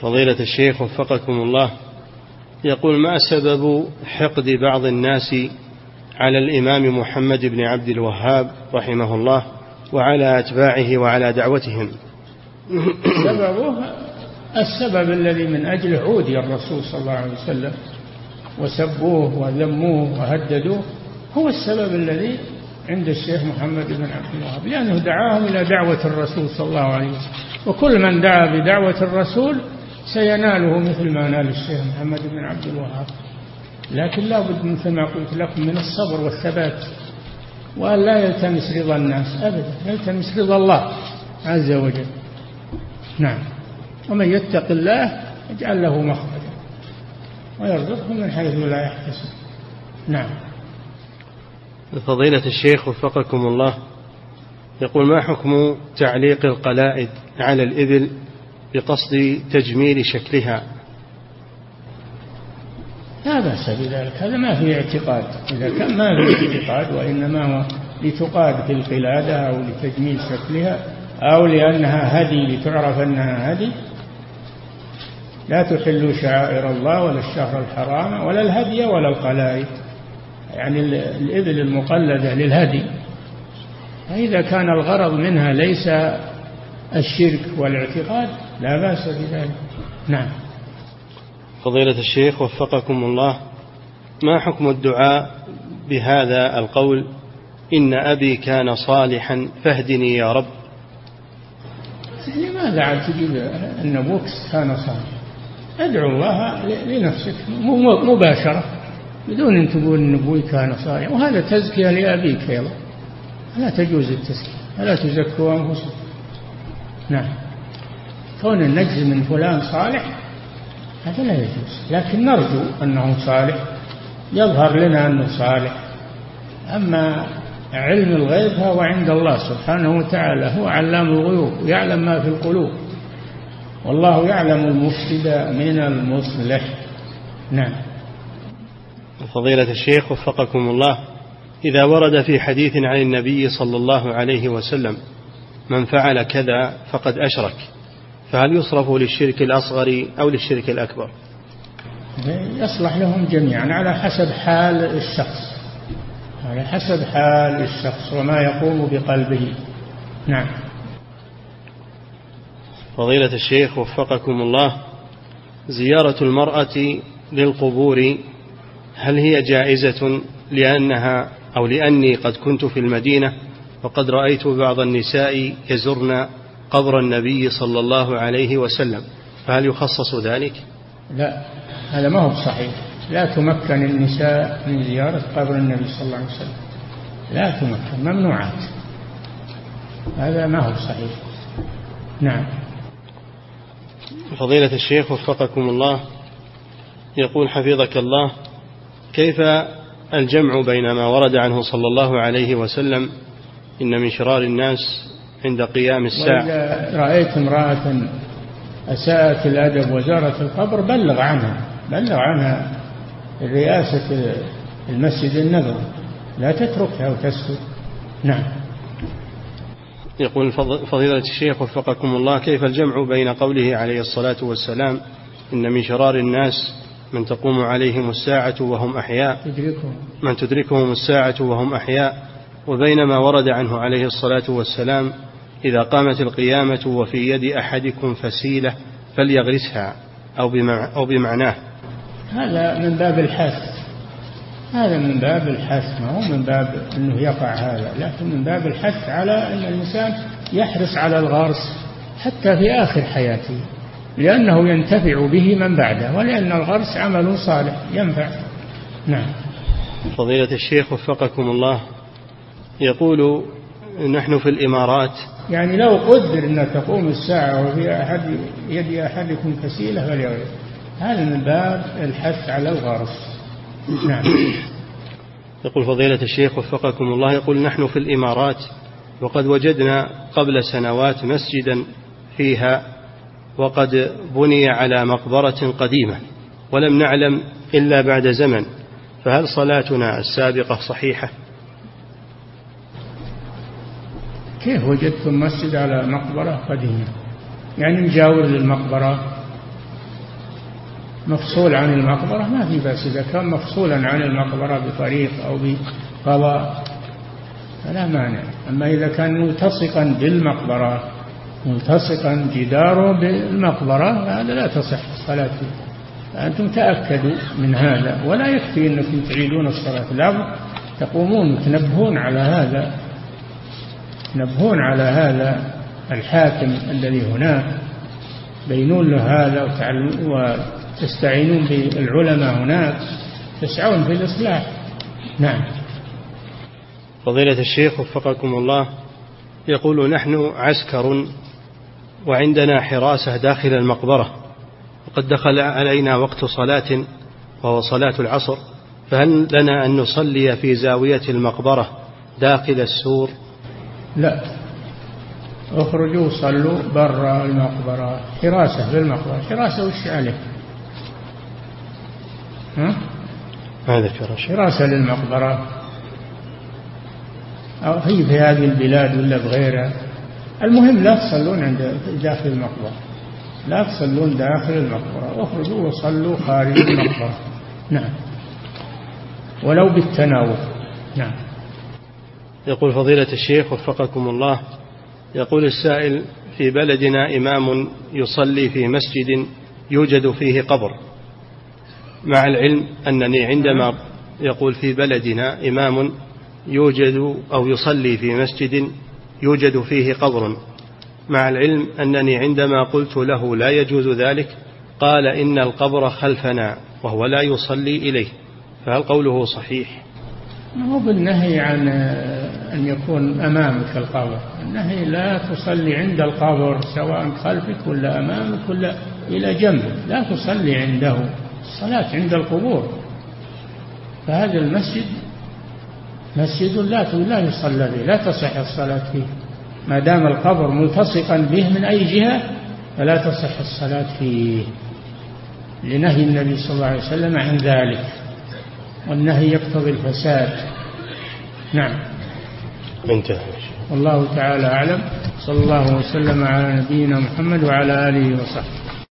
فضيلة الشيخ وفقكم الله يقول ما سبب حقد بعض الناس على الإمام محمد بن عبد الوهاب رحمه الله وعلى أتباعه وعلى دعوتهم؟ سببه السبب الذي من أجله عودي الرسول صلى الله عليه وسلم وسبوه وذموه وهددوه هو السبب الذي عند الشيخ محمد بن عبد الوهاب لأنه دعاهم إلى دعوة الرسول صلى الله عليه وسلم. وكل من دعا بدعوة الرسول سيناله مثل ما نال الشيخ محمد بن عبد الوهاب. لكن لا بد مثل ما قلت لكم من الصبر والثبات. وأن لا يلتمس رضا الناس أبدا يلتمس رضا الله عز وجل. نعم. ومن يتق الله يجعل له مخرجا. ويرزقه من حيث لا يحتسب. نعم. فضيلة الشيخ وفقكم الله يقول ما حكم تعليق القلائد على الإبل بقصد تجميل شكلها؟ لا بأس بذلك هذا ما في اعتقاد. إذا كان ما في اعتقاد وإنما هو لتقاد في القلادة أو لتجميل شكلها أو لأنها هدي لتعرف أنها هدي لا تحلوا شعائر الله ولا الشهر الحرام ولا الهدي ولا القلائد. يعني الإبل المقلدة للهدي. فإذا كان الغرض منها ليس الشرك والاعتقاد لا بأس بذلك. نعم. فضيلة الشيخ وفقكم الله ما حكم الدعاء بهذا القول؟ إن أبي كان صالحا فاهدني يا رب. لماذا عاد تجيب أن أبوك كان صالحا؟ ادعو الله لنفسك. مباشرة بدون أن تقول أن أبوي كان صالحا وهذا تزكية لأبيك أيضا لا تجوز التزكية. ألا تزكوا أنفسكم. نعم. كون النجز من فلان صالح هذا لا يجوز. لكن نرجو أنه صالح. يظهر لنا أنه صالح. أما علم الغيب فهو عند الله سبحانه وتعالى. هو علام الغيوب يعلم ما في القلوب. والله يعلم المفسد من المصلح. نعم. فضيلة الشيخ وفقكم الله إذا ورد في حديث عن النبي صلى الله عليه وسلم من فعل كذا فقد أشرك فهل يصرف للشرك الأصغر أو للشرك الأكبر؟ يصلح لهم جميعا على حسب حال الشخص على حسب حال الشخص وما يقوم بقلبه. نعم. فضيلة الشيخ وفقكم الله زيارة المرأة للقبور هل هي جائزة لأنها أو لأني قد كنت في المدينة وقد رأيت بعض النساء يزرن قبر النبي صلى الله عليه وسلم فهل يخصص ذلك؟ لا هذا ما هو بصحيح لا تمكن النساء من زيارة قبر النبي صلى الله عليه وسلم. لا تمكن ممنوعات. هذا ما هو صحيح. نعم. فضيلة الشيخ وفقكم الله. يقول حفظك الله كيف الجمع بين ما ورد عنه صلى الله عليه وسلم إن من شرار الناس عند قيام الساعة؟ وإذا رأيت امرأة أساءت الأدب وزارت القبر بلغ عنها بلغ عنها رئاسة المسجد النبوي. لا تتركها وتسكت. نعم. يقول فضيلة الشيخ وفقكم الله كيف الجمع بين قوله عليه الصلاة والسلام إن من شرار الناس من تقوم عليهم الساعة وهم أحياء؟ من تدركهم الساعة وهم أحياء. وبين ما ورد عنه عليه الصلاة والسلام إذا قامت القيامة وفي يد أحدكم فسيلة فليغرسها أو, أو بمعناه. هذا من باب الحث. هذا من باب الحث ما هو من باب أنه يقع هذا لكن من باب الحث على أن الإنسان يحرص على الغرس حتى في آخر حياته لأنه ينتفع به من بعده ولأن الغرس عمل صالح ينفع. نعم. فضيلة الشيخ وفقكم الله يقول نحن في الإمارات. يعني لو قدر أن تقوم الساعة وفي أحد يد أحدكم فسيلة فليغرس هذا من باب الحث على الغرس. يقول فضيلة الشيخ وفقكم الله يقول نحن في الإمارات وقد وجدنا قبل سنوات مسجدا فيها وقد بني على مقبرة قديمة ولم نعلم إلا بعد زمن فهل صلاتنا السابقة صحيحة؟ كيف وجدتم مسجد على مقبرة قديمة؟ يعني مجاور للمقبرة؟ مفصول عن المقبرة ما في بأس إذا كان مفصولا عن المقبرة بطريق أو بقضاء فلا مانع. أما إذا كان ملتصقا بالمقبرة ملتصقا جداره بالمقبرة هذا لا تصح الصلاة فيه. فأنتم تأكدوا من هذا ولا يكفي أنكم تعيدون الصلاة. لا تقومون وتنبهون على هذا تنبهون على هذا الحاكم الذي هناك بينون له هذا تستعينون بالعلماء هناك تسعون في الإصلاح. نعم. فضيلة الشيخ وفقكم الله يقول نحن عسكر وعندنا حراسة داخل المقبرة وقد دخل علينا وقت صلاة وهو صلاة العصر فهل لنا أن نصلي في زاوية المقبرة داخل السور؟ لا. اخرجوا صلوا برا المقبرة حراسة في المقبرة حراسة وش عليه؟ ها؟ هذا فراش. حراسة للمقبرة. أو هي في هذه البلاد ولا بغيرها؟ المهم لا تصلون عند داخل المقبرة. لا تصلون داخل المقبرة. اخرجوا وصلوا خارج المقبرة. نعم. ولو بالتناوب. نعم. يقول فضيلة الشيخ وفقكم الله يقول السائل في بلدنا إمام يصلي في مسجد يوجد فيه قبر. مع العلم أنني عندما يقول في بلدنا إمام يوجد أو يصلي في مسجد يوجد فيه قبر. مع العلم أنني عندما قلت له لا يجوز ذلك قال إن القبر خلفنا وهو لا يصلي إليه فهل قوله صحيح؟ هو بالنهي عن أن يكون أمامك القبر. النهي لا تصلي عند القبر سواء خلفك ولا أمامك ولا إلى جنبك لا تصلي عنده. الصلاة عند القبور. فهذا المسجد مسجد لا لا يصلى به لا تصح الصلاة فيه. ما دام القبر ملتصقا به من أي جهة فلا تصح الصلاة فيه. لنهي النبي صلى الله عليه وسلم عن ذلك. والنهي يقتضي الفساد. نعم. انتهى والله تعالى أعلم. صلى الله وسلم على نبينا محمد وعلى آله وصحبه.